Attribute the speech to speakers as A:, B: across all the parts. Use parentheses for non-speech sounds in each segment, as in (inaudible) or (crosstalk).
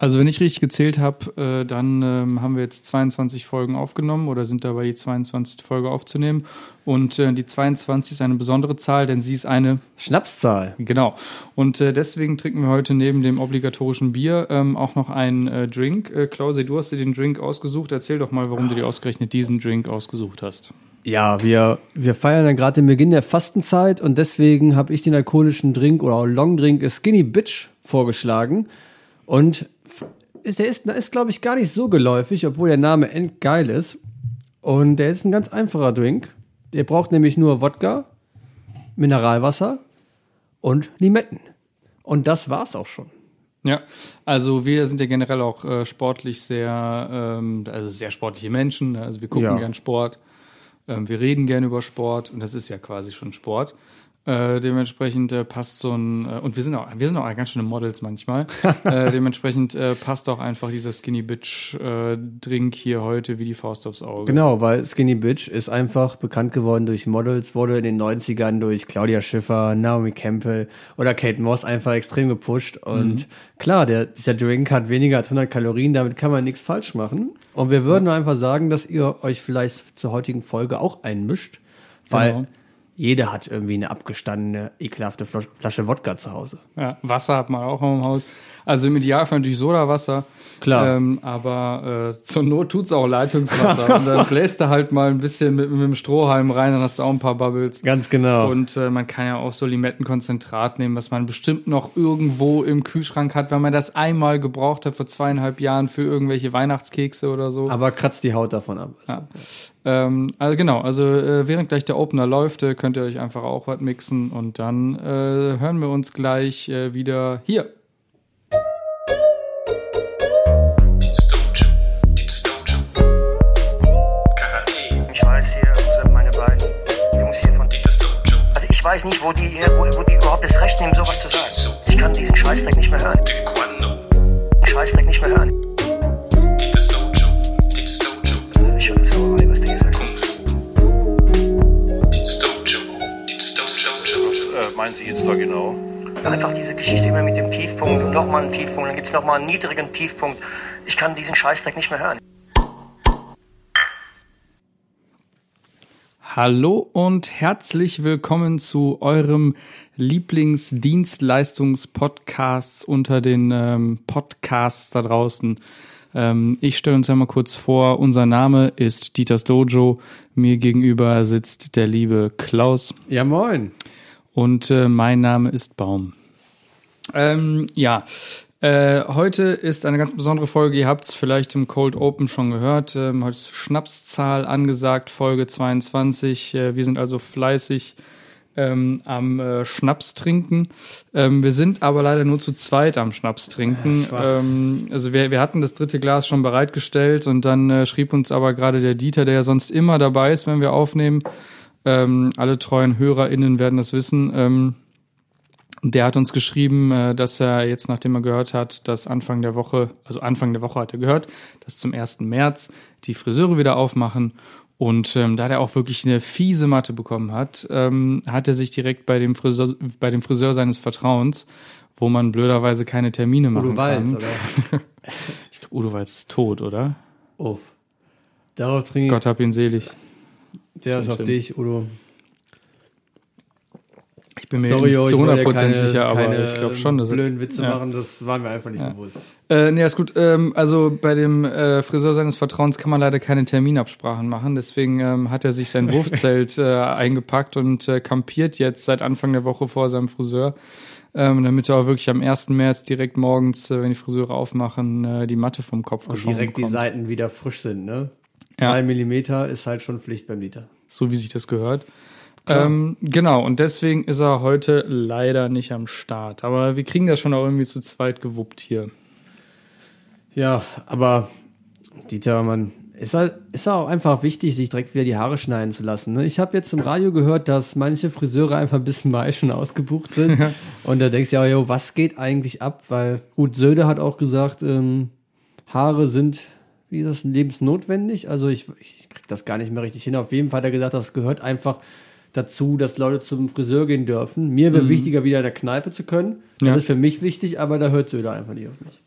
A: Also wenn ich richtig gezählt habe, äh, dann ähm, haben wir jetzt 22 Folgen aufgenommen oder sind dabei die 22. Folge aufzunehmen. Und äh, die 22 ist eine besondere Zahl, denn sie ist eine
B: Schnapszahl.
A: Genau. Und äh, deswegen trinken wir heute neben dem obligatorischen Bier ähm, auch noch einen äh, Drink. Äh, Klausi, du hast dir den Drink ausgesucht. Erzähl doch mal, warum du dir ausgerechnet diesen Drink ausgesucht hast.
B: Ja, wir, wir feiern dann gerade den Beginn der Fastenzeit und deswegen habe ich den alkoholischen Drink oder Longdrink Skinny Bitch vorgeschlagen. Und der ist, ist glaube ich, gar nicht so geläufig, obwohl der Name endgeil ist. Und der ist ein ganz einfacher Drink. Der braucht nämlich nur Wodka, Mineralwasser und Limetten. Und das war's auch schon.
A: Ja, also wir sind ja generell auch äh, sportlich sehr, ähm, also sehr sportliche Menschen. Ne? Also wir gucken
B: Ja.
A: gern Sport, ähm, wir reden gern über Sport und das ist ja quasi schon Sport. Äh, dementsprechend äh, passt so ein äh, und wir sind auch wir sind auch ganz schöne Models manchmal. (laughs) äh, dementsprechend äh, passt auch einfach dieser Skinny Bitch äh, Drink hier heute wie die Faust aufs Auge.
B: Genau, weil Skinny Bitch ist einfach bekannt geworden durch Models, wurde in den 90ern durch Claudia Schiffer, Naomi Campbell oder Kate Moss einfach extrem gepusht. Und klar, der, dieser Drink hat weniger als 100 Kalorien, damit kann man nichts falsch machen. Und wir würden nur einfach sagen, dass ihr euch vielleicht zur heutigen Folge auch einmischt, weil
A: Genau.
B: Jeder hat irgendwie eine abgestandene, ekelhafte Flas- Flasche Wodka zu Hause.
A: Ja, Wasser hat man auch im Haus. Also im Idealfall natürlich Sodawasser.
B: Klar.
A: Ähm, aber äh, zur Not tut's auch Leitungswasser. und dann (laughs) bläst du halt mal ein bisschen mit, mit dem Strohhalm rein, dann hast du auch ein paar Bubbles.
B: Ganz genau.
A: Und äh, man kann ja auch so Limettenkonzentrat nehmen, was man bestimmt noch irgendwo im Kühlschrank hat, wenn man das einmal gebraucht hat vor zweieinhalb Jahren für irgendwelche Weihnachtskekse oder so.
B: aber kratzt die Haut davon ab.
A: Ja. Ähm, also genau, also äh, während gleich der Opener läuft, äh, könnt ihr euch einfach auch was mixen und dann äh, hören wir uns gleich äh, wieder hier.
C: Weiß nicht, wo die, wo, wo die überhaupt das Recht nehmen, sowas zu sagen. Ich kann diesen Scheißdreck nicht mehr hören. Scheißdreck nicht mehr hören. Ich höre das Sauerei, was der hier sagt.
D: Was äh, meinen Sie jetzt da genau?
C: Einfach diese Geschichte immer mit dem Tiefpunkt und nochmal einen Tiefpunkt, dann gibt es nochmal einen niedrigen Tiefpunkt. Ich kann diesen Scheißdreck nicht mehr hören.
A: Hallo und herzlich willkommen zu eurem Lieblingsdienstleistungspodcasts unter den ähm, Podcasts da draußen. Ähm, ich stelle uns einmal kurz vor. Unser Name ist Dieters Dojo. Mir gegenüber sitzt der liebe Klaus.
B: Ja, moin.
A: Und äh, mein Name ist Baum. Ähm, ja, äh, heute ist eine ganz besondere Folge. Ihr habt es vielleicht im Cold Open schon gehört. Ähm, heute ist Schnapszahl angesagt, Folge 22. Äh, wir sind also fleißig ähm, am äh, Schnaps trinken. Ähm, wir sind aber leider nur zu zweit am Schnaps trinken. ähm, also wir, wir hatten das dritte Glas schon bereitgestellt und dann äh, schrieb uns aber gerade der Dieter, der ja sonst immer dabei ist, wenn wir aufnehmen. Ähm, alle treuen HörerInnen werden das wissen. Ähm, der hat uns geschrieben, äh, dass er jetzt, nachdem er gehört hat, dass Anfang der Woche, also Anfang der Woche hat er gehört, dass zum 1. März die Friseure wieder aufmachen. Und ähm, da der auch wirklich eine fiese Matte bekommen hat, ähm, hat er sich direkt bei dem Friseur, bei dem Friseur seines Vertrauens, wo man blöderweise keine Termine machen
B: Udo Walz,
A: kann.
B: oder? (laughs)
A: Ich glaube, Udo Walz ist tot, oder?
B: Uff. Darauf trinke ich.
A: Gott hab ihn selig.
B: Der ist auf dich, Udo.
A: Ich bin mir
B: Sorry,
A: nicht zu
B: ich wollte
A: 100%
B: keine,
A: sicher, aber ich glaube schon, dass
B: blöden Witze
A: Ja.
B: machen, das war mir einfach nicht bewusst.
A: Äh, nee, ist gut. Ähm, also bei dem äh, Friseur seines Vertrauens kann man leider keine Terminabsprachen machen. Deswegen ähm, hat er sich sein (laughs) Wurfzelt äh, eingepackt und äh, kampiert jetzt seit Anfang der Woche vor seinem Friseur. Ähm, damit er auch wirklich am 1. März direkt morgens, äh, wenn die Friseure aufmachen, äh, die Matte vom Kopf
B: Und
A: geschoben
B: direkt die
A: bekommt.
B: Seiten wieder frisch sind, ne?
A: Ja.
B: Drei Millimeter ist halt schon Pflicht beim Liter.
A: So wie sich das gehört. Ähm, genau, und deswegen ist er heute leider nicht am Start. Aber wir kriegen das schon auch irgendwie zu zweit gewuppt hier.
B: Ja, aber Dieter, man, ist halt, ist auch einfach wichtig, sich direkt wieder die Haare schneiden zu lassen. Ne? Ich habe jetzt im Radio gehört, dass manche Friseure einfach bis Mai schon ausgebucht sind. Und da denkst du ja, jo, was geht eigentlich ab? Weil, gut, Söder hat auch gesagt, ähm, Haare sind, wie ist das, lebensnotwendig. Also ich, ich krieg das gar nicht mehr richtig hin. Auf jeden Fall hat er gesagt, das gehört einfach dazu, dass Leute zum Friseur gehen dürfen. Mir wäre wichtiger, wieder in der Kneipe zu können. Das
A: Ja.
B: ist für mich wichtig, aber da hört Söder einfach nicht auf mich.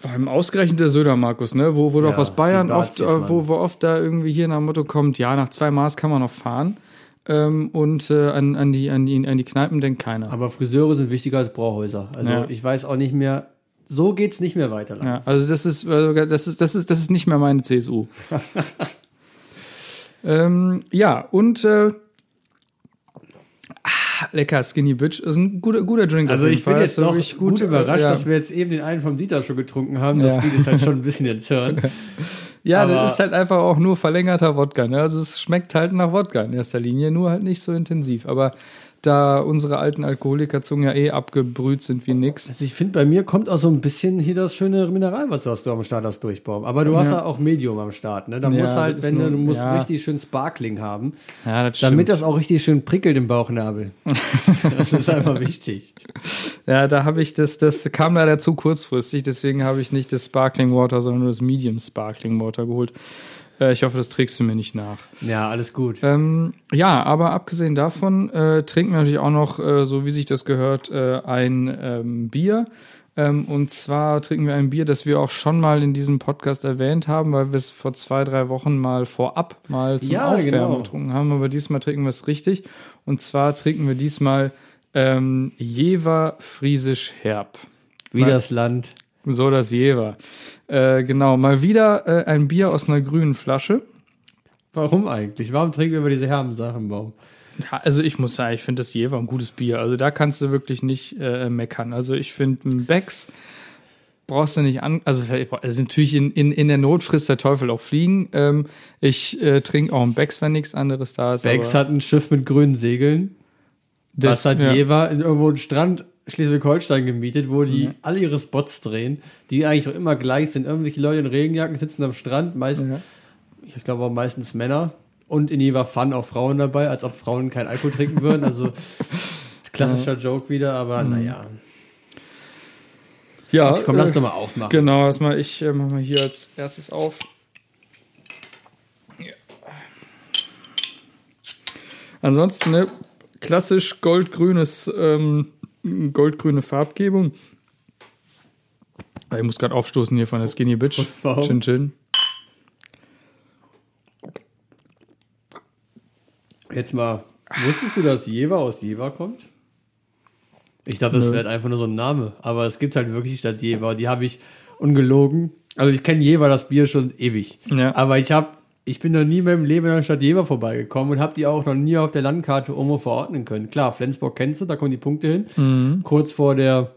A: Vor allem ausgerechnet der Söder Markus, ne? Wo, wo doch
B: Ja,
A: aus Bayern oft, äh, wo, wo oft da irgendwie hier nach dem Motto kommt, ja, nach zwei Maß kann man noch fahren. Ähm, und äh, an, an, die, an, die, an die Kneipen denkt keiner.
B: Aber Friseure sind wichtiger als Brauhäuser. Also
A: Ja.
B: ich weiß auch nicht mehr, so geht's nicht mehr weiter. lang.
A: Ja, also das ist, also das ist, das ist, das ist nicht mehr meine CSU. (laughs) ähm, ja, und äh, lecker Skinny Bitch ist ein guter, guter Drink. auf
B: Also ich bin
A: Fall.
B: jetzt
A: Ist so
B: noch
A: wirklich
B: gut, überrascht,
A: ja.
B: dass wir jetzt eben den einen vom Dieter schon getrunken haben. Das
A: Ja.
B: geht jetzt halt schon ein bisschen Hirn. (laughs)
A: Ja,
B: Aber-
A: das ist halt einfach auch nur verlängerter Wodka. Ne? Also es schmeckt halt nach Wodka in erster Linie, nur halt nicht so intensiv. Aber da unsere alten Alkoholikerzungen ja eh abgebrüht sind wie nix.
B: Also ich finde, bei mir kommt auch so ein bisschen hier das schöne Mineralwasser, was du am Start hast, durchbauen. Aber du hast
A: Ja.
B: ja auch Medium am Start. Ne? Da
A: Ja,
B: muss halt, wenn du,
A: nur-
B: du musst
A: ja.
B: richtig schön Sparkling haben,
A: Ja, das
B: damit
A: stimmt.
B: das auch richtig schön prickelt im Bauchnabel. (laughs) das ist einfach wichtig.
A: Ja, da habe ich das, das kam leider zu kurzfristig, deswegen habe ich nicht das Sparkling Water, sondern nur das Medium Sparkling Water geholt. Äh, ich hoffe, das trägst du mir nicht nach.
B: Ja, alles gut.
A: Ähm, ja, aber abgesehen davon äh, trinken wir natürlich auch noch, äh, so wie sich das gehört, äh, ein ähm, Bier. Ähm, und zwar trinken wir ein Bier, das wir auch schon mal in diesem Podcast erwähnt haben, weil wir es vor zwei, drei Wochen mal vorab mal zum
B: Ja,
A: Aufwärmen
B: genau.
A: getrunken haben. Aber diesmal trinken wir es richtig. Und zwar trinken wir diesmal ähm, Jever Friesisch Herb.
B: Wie das Land.
A: So das Jever. Äh, genau, mal wieder äh, ein Bier aus einer grünen Flasche.
B: Warum eigentlich? Warum trinken wir über diese herben Sachen, Baum?
A: Ja, also ich muss sagen, ich finde das Jever ein gutes Bier. Also da kannst du wirklich nicht äh, meckern. Also ich finde ein Becks brauchst du nicht an. Also, also natürlich in, in, in der Not frisst der Teufel auch Fliegen. Ähm, ich äh, trinke auch ein Becks, wenn nichts anderes da ist.
B: Bex
A: aber
B: hat ein Schiff mit grünen Segeln.
A: das,
B: Das hat
A: ja.
B: Jever in irgendwo einen Strand Schleswig-Holstein gemietet, wo die alle ihre Spots drehen, die eigentlich auch immer gleich sind. Irgendwelche Leute in Regenjacken sitzen am Strand, meist,
A: Ja.
B: ich glaube auch meistens Männer. Und in Jever Fun auch Frauen dabei, als ob Frauen kein Alkohol trinken würden. Also (laughs) klassischer Joke wieder, aber naja.
A: Ja,
B: Komm, lass
A: äh,
B: doch mal aufmachen.
A: Genau, erstmal, ich äh, mach mal hier als erstes auf. Ja. Ansonsten, ne, klassisch goldgrünes, ähm, goldgrüne Farbgebung. Ah, Ich muss gerade aufstoßen hier von der Skinny Bitch. Chin Chin.
B: Jetzt mal, wusstest du, dass Jever aus Jever kommt? Ich dachte, das wäre einfach nur so ein Name. Aber es gibt halt wirklich die Stadt Jever. Die habe ich ungelogen. Also ich kenne Jever, das Bier, schon ewig.
A: Ja.
B: Aber ich habe, ich bin noch nie in meinem Leben in der Stadt Jever vorbeigekommen und habe die auch noch nie auf der Landkarte irgendwo verordnen können. Klar, Flensburg kennst du, da kommen die Punkte hin.
A: Mhm.
B: Kurz vor der,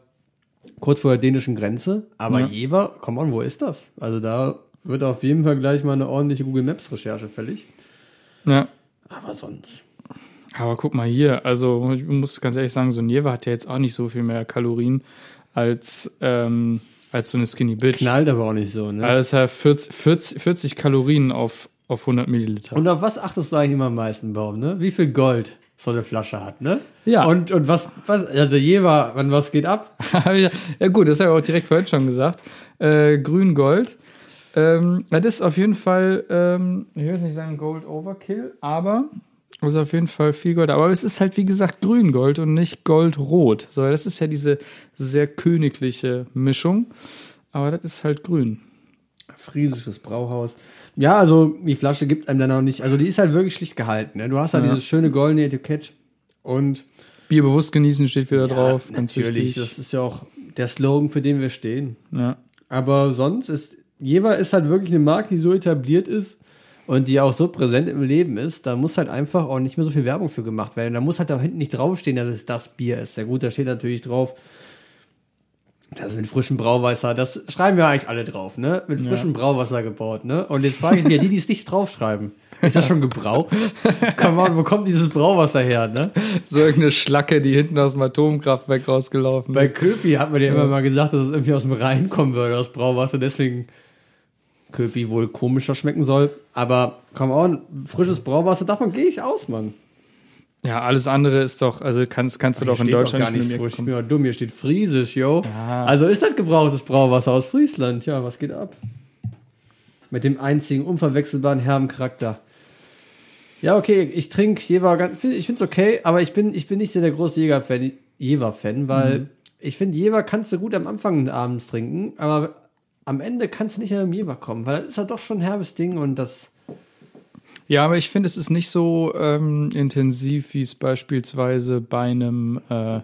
B: kurz vor der dänischen Grenze. Aber
A: Ja.
B: Jever, komm on, wo ist das? Also da wird auf jeden Fall gleich mal eine ordentliche Google Maps Recherche fällig.
A: Ja.
B: Aber sonst.
A: Aber guck mal hier, also ich muss ganz ehrlich sagen, so ein Jever hat ja jetzt auch nicht so viel mehr Kalorien als, ähm, als so eine Skinny Bitch.
B: Knallt aber auch nicht so, ne?
A: Also es hat 40, 40, 40 Kalorien auf, auf 100 Milliliter.
B: Und auf was achtest du eigentlich immer am meisten, Baum, ne? Wie viel Gold so eine Flasche hat, ne?
A: Ja.
B: Und, und was, was, also Jever, wann was geht ab? (laughs)
A: ja gut, das habe ich auch direkt vorhin schon gesagt. Äh, Grün-Gold. Ähm, das ist auf jeden Fall, ähm, ich will jetzt nicht sagen Gold Overkill, aber es ist auf jeden Fall viel Gold. Aber es ist halt, wie gesagt, Grün-Gold und nicht Gold-Rot. So, das ist ja diese sehr königliche Mischung. Aber das ist halt grün.
B: Friesisches Brauhaus. Ja, also die Flasche gibt einem dann auch nicht, also die ist halt wirklich schlicht gehalten, ne? Du hast halt
A: Ja.
B: dieses schöne goldene Etikett und
A: Bier bewusst genießen steht wieder drauf.
B: Ja,
A: Ganz
B: natürlich,
A: wichtig.
B: das ist ja auch der Slogan, für den wir stehen.
A: ja.
B: Aber sonst ist, Jever ist halt wirklich eine Marke, die so etabliert ist und die auch so präsent im Leben ist, da muss halt einfach auch nicht mehr so viel Werbung für gemacht werden. Da muss halt da hinten nicht draufstehen, dass es das Bier ist. Ja gut, da steht natürlich drauf, das ist mit frischem Brauwasser, das schreiben wir eigentlich alle drauf, ne? Mit frischem Brauwasser gebaut, ne? Und jetzt frage ich mich, die, die es nicht draufschreiben, ist das schon gebraucht? (laughs) Come on, wo kommt dieses Brauwasser her, ne?
A: So irgendeine Schlacke, die hinten aus dem Atomkraftwerk rausgelaufen
B: Bei
A: ist.
B: Köpi hat man ja immer mal gesagt, dass es irgendwie aus dem Rhein kommen würde, aus Brauwasser. Deswegen Köpi wohl komischer schmecken soll. Aber come on, frisches Brauwasser, davon gehe ich aus, Mann.
A: Ja, alles andere ist doch, also kannst, kannst du doch in Deutschland
B: gar nicht
A: mehr
B: frisch. Ich
A: bekommen.
B: bin mal dumm, hier steht Friesisch, yo. Also ist das gebrauchtes Brauwasser aus Friesland. Ja, was geht ab? Mit dem einzigen unverwechselbaren herben Charakter. Ja, okay, ich trinke Jever ganz, ich finde es okay, aber ich bin, ich bin nicht so der große Jäger-Fan, Jever-Fan, weil
A: Mhm.
B: ich finde, Jever kannst du gut am Anfang abends trinken, aber am Ende kannst du nicht mehr mir kommen, weil das ist ja doch schon ein herbes Ding und das.
A: Ja, aber ich finde, es ist nicht so ähm, intensiv, wie es beispielsweise bei einem, äh,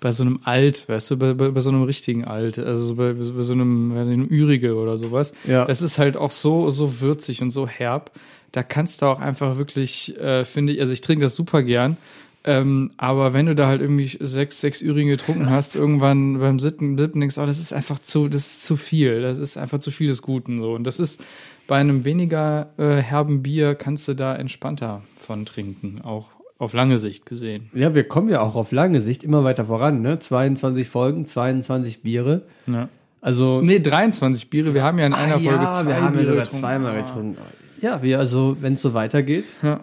A: bei so einem Alt, weißt du, bei, bei, bei so einem richtigen Alt, also so bei, bei so einem, weiß nicht, einem Ürige oder sowas.
B: Ja.
A: Das ist halt auch so, so würzig und so herb. Da kannst du auch einfach wirklich, äh, finde ich, also ich trinke das super gern. Ähm, aber wenn du da halt irgendwie sechs, sechs Ürigen getrunken hast, (laughs) irgendwann beim siebten, siebten denkst, oh, das ist einfach zu, das ist zu viel. Das ist einfach zu viel des Guten, so. Und das ist bei einem weniger äh, herben Bier kannst du da entspannter von trinken, auch auf lange Sicht gesehen.
B: Ja, wir kommen ja auch auf lange Sicht immer weiter voran, ne? 22 Folgen, 22 Biere.
A: Ja.
B: Also.
A: Nee, 23 Biere. Wir haben ja in einer
B: Ah,
A: Folge
B: ja,
A: zwei
B: wir haben ja
A: Biere
B: sogar
A: getrunken.
B: zweimal
A: Ah.
B: getrunken. Ja, wir, also, wenn es so weitergeht,
A: Ja.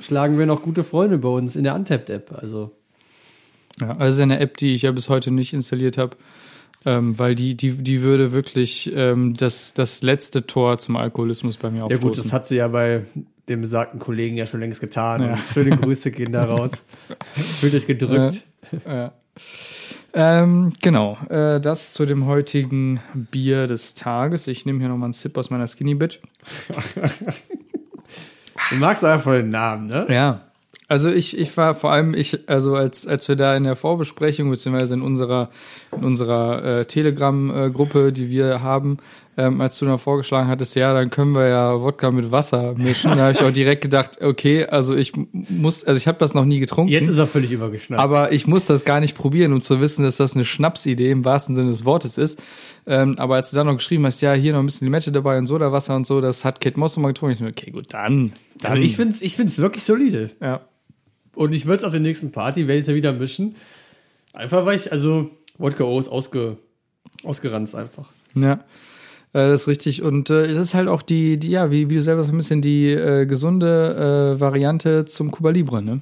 B: Schlagen wir noch gute Freunde bei uns in der Untapped-App. Also,
A: Ja, also eine App, die ich ja bis heute nicht installiert habe, ähm, weil die, die, die würde wirklich ähm, das, das letzte Tor zum Alkoholismus bei mir
B: ja
A: aufstoßen.
B: gut, das hat sie ja bei dem besagten Kollegen ja schon längst getan.
A: Ja.
B: Und schöne Grüße gehen da raus. (laughs) Fühlt euch gedrückt.
A: Ja. Ähm, genau, äh, das zu dem heutigen Bier des Tages. Ich nehme hier nochmal einen Sip aus meiner Skinny Bitch. (laughs)
B: Du magst einfach den Namen, ne?
A: Ja. Also ich, ich war vor allem, ich, also als, als wir da in der Vorbesprechung, beziehungsweise in unserer, in unserer äh, Telegram-Gruppe, die wir haben, ähm, als du da vorgeschlagen hattest, ja, dann können wir ja Wodka mit Wasser mischen, da habe ich auch direkt gedacht, okay, also ich muss, also ich habe das noch nie getrunken.
B: Jetzt ist er völlig übergeschnappt.
A: Aber ich muss das gar nicht probieren, um zu wissen, dass das eine Schnapsidee im wahrsten Sinne des Wortes ist. Ähm, aber als du dann noch geschrieben hast, ja, hier noch ein bisschen Limette dabei und Sodawasser und so, das hat Kate Moss noch mal getrunken. Ich so, okay, gut, dann. dann
B: also ich finde es ich find's wirklich solide.
A: ja.
B: Und ich würde es auf der nächsten Party, werde ich es ja wieder mischen. Einfach weil ich, also, Wodka aus, ausge, ausgeranzt einfach.
A: Ja, äh, das ist richtig. Und äh, das ist halt auch die, die ja, wie, wie du selber so ein bisschen die äh, gesunde äh, Variante zum Cuba Libre, ne?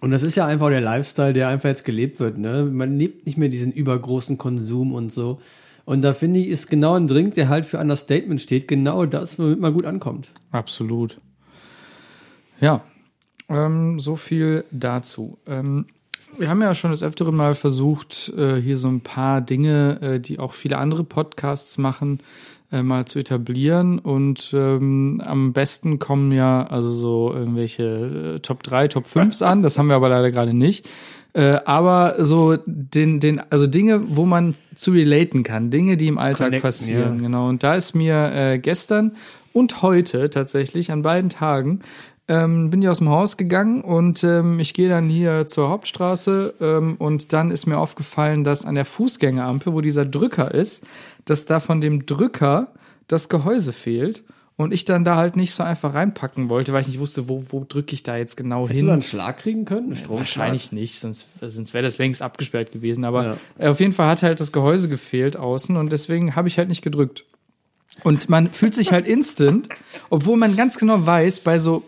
B: Und das ist ja einfach der Lifestyle, der einfach jetzt gelebt wird. Ne? Man lebt nicht mehr diesen übergroßen Konsum und so. Und da finde ich, ist genau ein Drink, der halt für Understatement steht, genau das, womit man gut ankommt.
A: Absolut. Ja, ähm, so viel dazu. Ähm, wir haben ja schon des Öfteren mal versucht, äh, hier so ein paar Dinge, äh, die auch viele andere Podcasts machen, äh, mal zu etablieren. Und ähm, am besten kommen ja also so irgendwelche äh, Top 3, Top 5s an. Das haben wir aber leider gerade nicht. Äh, aber so den, den, also Dinge, wo man zu relaten kann, Dinge, die im Alltag
B: Connecten,
A: passieren,
B: ja.
A: genau. Und da ist mir äh, gestern und heute tatsächlich an beiden Tagen ähm, bin ich aus dem Haus gegangen und ähm, ich gehe dann hier zur Hauptstraße ähm, und dann ist mir aufgefallen, dass an der Fußgängerampel, wo dieser Drücker ist, dass da von dem Drücker das Gehäuse fehlt und ich dann da halt nicht so einfach reinpacken wollte, weil ich nicht wusste, wo, wo drücke ich da jetzt genau
B: Hättest
A: hin.
B: du da einen Schlag kriegen können? Einen Stromschlag?
A: Wahrscheinlich nicht, sonst, sonst wäre das längst abgesperrt gewesen. Aber
B: Ja.
A: äh, auf jeden Fall hat halt das Gehäuse gefehlt außen und deswegen habe ich halt nicht gedrückt. Und man fühlt sich halt instant, obwohl man ganz genau weiß, bei so,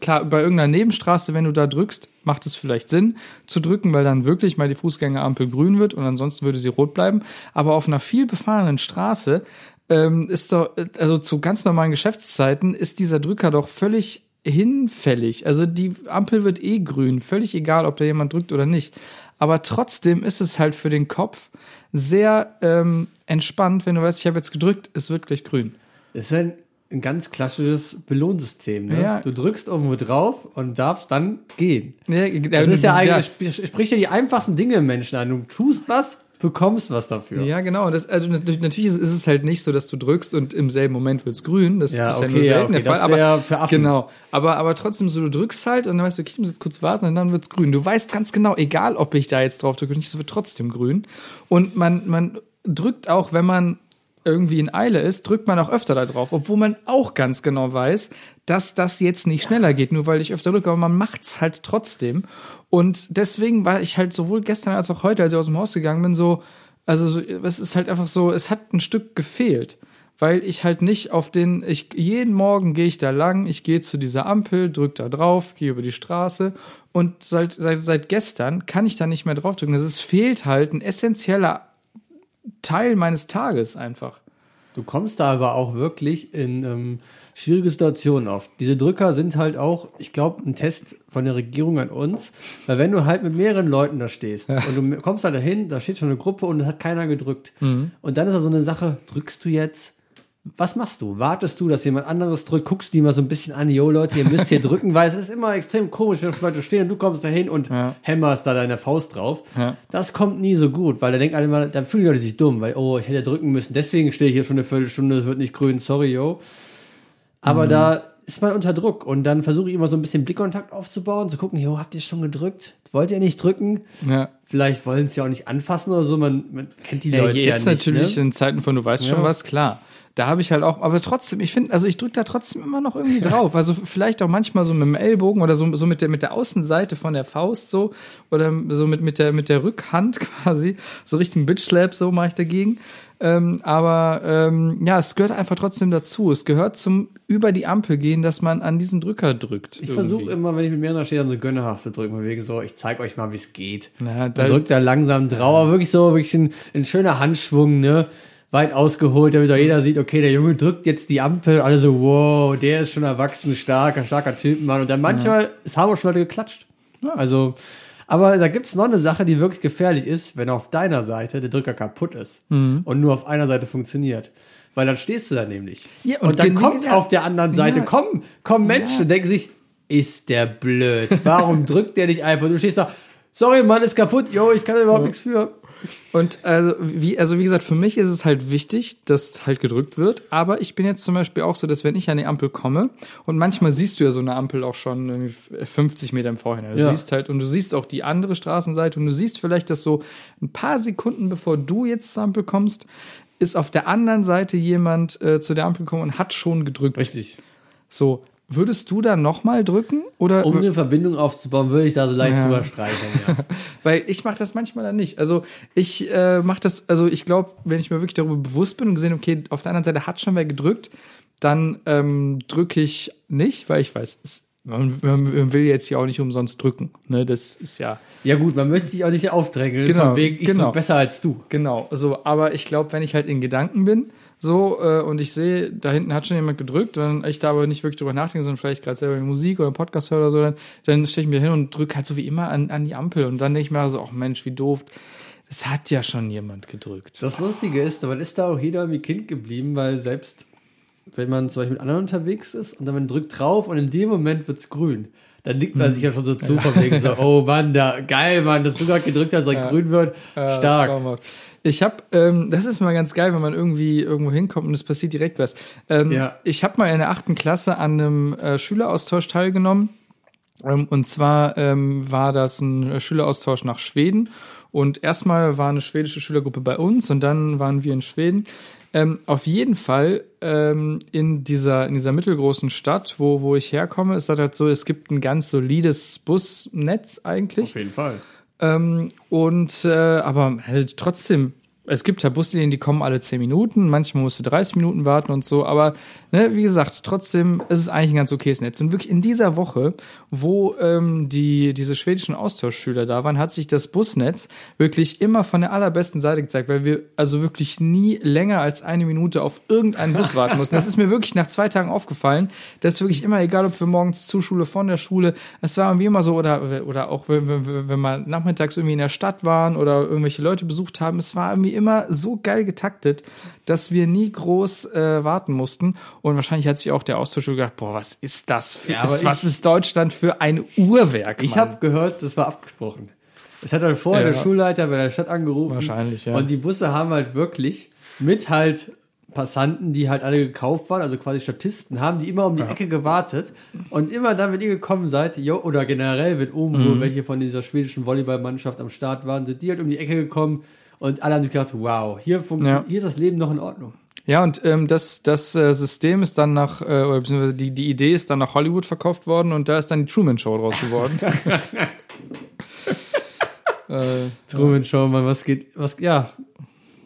A: klar, bei irgendeiner Nebenstraße, wenn du da drückst, macht es vielleicht Sinn zu drücken, weil dann wirklich mal die Fußgängerampel grün wird und ansonsten würde sie rot bleiben. Aber auf einer viel befahrenen Straße ähm, ist doch, also zu ganz normalen Geschäftszeiten ist dieser Drücker doch völlig hinfällig. Also die Ampel wird eh grün, völlig egal, ob da jemand drückt oder nicht. Aber trotzdem ist es halt für den Kopf sehr ähm, entspannt, wenn du weißt, ich habe jetzt gedrückt, es wird gleich grün.
B: Das ist ein, ein ganz klassisches Belohnsystem. Ne?
A: Ja.
B: Du drückst irgendwo drauf und darfst dann gehen.
A: Ja,
B: Das ist ja eigentlich, sp- spricht ja die einfachsten Dinge im Menschen an. Du tust was, bekommst was dafür.
A: Ja, genau. Das, also natürlich, ist es halt nicht so, dass du drückst und im selben Moment wird's grün. Das
B: Ja,
A: ist ja
B: okay,
A: nur
B: ja,
A: selten
B: okay,
A: der Fall. Aber
B: für Affen.
A: genau. Aber aber trotzdem so, du drückst halt und dann weißt du, okay, ich muss jetzt kurz warten und dann wird's grün. Du weißt ganz genau, egal ob ich da jetzt drauf drücke oder nicht, es wird trotzdem grün. Und man man drückt auch, wenn man irgendwie in Eile ist, drückt man auch öfter da drauf, obwohl man auch ganz genau weiß, dass das jetzt nicht schneller geht, nur weil ich öfter drücke, aber man macht's halt trotzdem. Und deswegen war ich halt sowohl gestern als auch heute, als ich aus dem Haus gegangen bin, so, also so, es ist halt einfach so, es hat ein Stück gefehlt, weil ich halt nicht auf den, ich jeden Morgen gehe ich da lang, ich gehe zu dieser Ampel, drück da drauf, gehe über die Straße und seit, seit, seit gestern kann ich da nicht mehr draufdrücken. Das ist, fehlt halt ein essentieller Teil meines Tages einfach.
B: Du kommst da aber auch wirklich in ähm, schwierige Situationen oft. Diese Drücker sind halt auch, ich glaube, ein Test von der Regierung an uns, weil wenn du halt mit mehreren Leuten da stehst und du kommst da dahin, da steht schon eine Gruppe und es hat keiner gedrückt.
A: Mhm.
B: Und dann ist da so eine Sache, drückst du jetzt? Was machst du? Wartest du, dass jemand anderes drückt? Guckst die mal so ein bisschen an, yo Leute, ihr müsst hier drücken, weil es ist immer extrem komisch, wenn Leute stehen und du kommst dahin und
A: Ja.
B: hämmerst da deine Faust drauf.
A: Ja.
B: Das kommt nie so gut, weil da denken alle mal, dann fühlen die Leute sich dumm, weil, oh, ich hätte drücken müssen, deswegen stehe ich hier schon eine Viertelstunde, es wird nicht grün, sorry, yo. Aber
A: Mhm.
B: da ist man unter Druck und dann versuche ich immer so ein bisschen Blickkontakt aufzubauen, zu gucken, jo, habt ihr schon gedrückt? Wollt ihr nicht drücken?
A: Ja.
B: Vielleicht wollen ja auch nicht anfassen oder so, man, man kennt die
A: Ja,
B: Leute
A: jetzt
B: ja nicht.
A: natürlich
B: ne?
A: in Zeiten von du weißt schon
B: Ja.
A: was, klar. Da habe ich halt auch, aber trotzdem, ich finde, also ich drücke da trotzdem immer noch irgendwie drauf. Also vielleicht auch manchmal so mit dem Ellbogen oder so, so mit der mit der Außenseite von der Faust so oder so mit mit der mit der Rückhand (laughs) quasi, so richtigen Bitch Slap so mache ich dagegen. Ähm, aber ähm, ja, es gehört einfach trotzdem dazu. Es gehört zum über die Ampel gehen, dass man an diesen Drücker drückt.
B: Ich versuche immer, wenn ich mit mehreren stehe, dann so gönnerhaft zu drücken, von wegen so, ich zeig euch mal, wie es geht.
A: Ja, da-
B: Dann drückt er langsam drauf, aber wirklich so, wirklich ein, ein schöner Handschwung, ne? Weit ausgeholt, damit auch jeder sieht, okay, der Junge drückt jetzt die Ampel, alle so, wow, der ist schon erwachsen, starker, starker Typ, Mann. Und dann manchmal, es haben auch schon Leute geklatscht. Also, aber da gibt's noch eine Sache, die wirklich gefährlich ist, wenn auf deiner Seite der Drücker kaputt ist
A: Mhm.
B: und nur auf einer Seite funktioniert. Weil dann stehst du da nämlich.
A: Ja,
B: und,
A: und
B: dann
A: gen-
B: kommt
A: gesagt-
B: auf der anderen Seite,
A: Ja.
B: komm, komm Menschen, und denken sich, ist der blöd. Warum (laughs) drückt der nicht einfach? Du stehst da, sorry, Mann, ist kaputt, yo, ich kann da überhaupt nichts für.
A: Und also wie, also wie gesagt, für mich ist es halt wichtig, dass halt gedrückt wird. Aber ich bin jetzt zum Beispiel auch so, dass wenn ich an die Ampel komme und manchmal siehst du ja so eine Ampel auch schon irgendwie 50 Meter im Vorhinein. Du
B: Ja.
A: siehst halt und du siehst auch die andere Straßenseite und du siehst vielleicht, dass so ein paar Sekunden bevor du jetzt zur Ampel kommst, ist auf der anderen Seite jemand äh, zu der Ampel gekommen und hat schon gedrückt.
B: Richtig.
A: So, würdest du da nochmal drücken oder
B: Um eine Verbindung aufzubauen, würde ich da so leicht
A: Ja.
B: drüber streichen, ja. (laughs)
A: Weil ich mache das manchmal dann nicht. Also ich äh, mache das, also ich glaube, wenn ich mir wirklich darüber bewusst bin und gesehen, okay, auf der anderen Seite hat schon wer gedrückt, dann ähm, drücke ich nicht, weil ich weiß, es, man, man will jetzt ja auch nicht umsonst drücken. Ne, das ist ja
B: ja gut, man möchte sich auch nicht aufdrängeln,
A: Genau,
B: von wegen, ich
A: genau.
B: drück besser als du.
A: genau. So, aber ich glaube, wenn ich halt in Gedanken bin, so äh, und ich sehe, da hinten hat schon jemand gedrückt, dann ich da aber nicht wirklich drüber nachdenke, sondern vielleicht gerade selber Musik oder Podcast höre oder so, dann, dann stelle ich mir hin und drücke halt so wie immer an, an die Ampel und dann denke ich mir so, ach Mensch, wie doof. Das hat ja schon jemand gedrückt.
B: Das Lustige ist, man ist da auch jeder wie Kind geblieben, weil selbst wenn man zum Beispiel mit anderen unterwegs ist und dann man drückt drauf und in dem Moment wird's grün, dann nickt man sich ja schon so zu, von wegen so, (laughs) oh Mann, da, geil, Mann, dass du gerade gedrückt hast, dass er grün wird,
A: Ja,
B: stark.
A: traumhaft. Ich habe, ähm, das ist mal ganz geil, wenn man irgendwie irgendwo hinkommt und es passiert direkt was. Ähm,
B: Ja.
A: Ich habe mal in der achten Klasse an einem äh, Schüleraustausch teilgenommen. Ähm, und zwar ähm, war das ein äh, Schüleraustausch nach Schweden. Und erstmal war eine schwedische Schülergruppe bei uns und dann waren wir in Schweden. Ähm, auf jeden Fall ähm, in, dieser, in dieser mittelgroßen Stadt, wo, wo ich herkomme, ist das halt so, es gibt ein ganz solides Busnetz eigentlich.
B: jeden Fall.
A: Ähm, und äh, aber halt trotzdem, es gibt ja Buslinien, die kommen alle 10 Minuten, manchmal musst du 30 Minuten warten und so, aber ne, wie gesagt, trotzdem ist es eigentlich ein ganz okayes Netz. Und wirklich in dieser Woche, wo ähm, die, diese schwedischen Austauschschüler da waren, hat sich das Busnetz wirklich immer von der allerbesten Seite gezeigt, weil wir also wirklich nie länger als eine Minute auf irgendeinen Bus warten mussten. Das ist mir wirklich nach zwei Tagen aufgefallen. Das ist wirklich immer egal, ob wir morgens zur Schule, von der Schule, es war irgendwie immer so, oder, oder auch wenn, wenn, wenn wir nachmittags irgendwie in der Stadt waren oder irgendwelche Leute besucht haben, es war irgendwie immer so geil getaktet, dass wir nie groß äh, warten mussten. Und wahrscheinlich hat sich auch der Austauschschüler gedacht, boah, was ist das für,
B: Ja,
A: ist, was
B: ich-
A: ist Deutschland für ein Uhrwerk?
B: Ich habe gehört, das war abgesprochen. Es hat halt vorher
A: Ja.
B: der Schulleiter bei der Stadt angerufen.
A: Wahrscheinlich, ja.
B: Und die Busse haben halt wirklich mit halt Passanten, die halt alle gekauft waren, also quasi Statisten, haben die immer um die Ecke gewartet. Und immer dann, wenn ihr gekommen seid, jo, oder generell, wenn oben
A: Mhm.
B: so welche von dieser schwedischen Volleyballmannschaft am Start waren, sind die halt um die Ecke gekommen und alle haben gedacht, wow, hier, funktioniert,
A: Ja.
B: hier ist das Leben noch in Ordnung.
A: Ja, und ähm, das, das äh, System ist dann nach, äh, oder beziehungsweise die, die Idee ist dann nach Hollywood verkauft worden und da ist dann die Truman Show draus geworden. (laughs) (laughs) äh,
B: Truman Show, Mann, was geht, was, ja,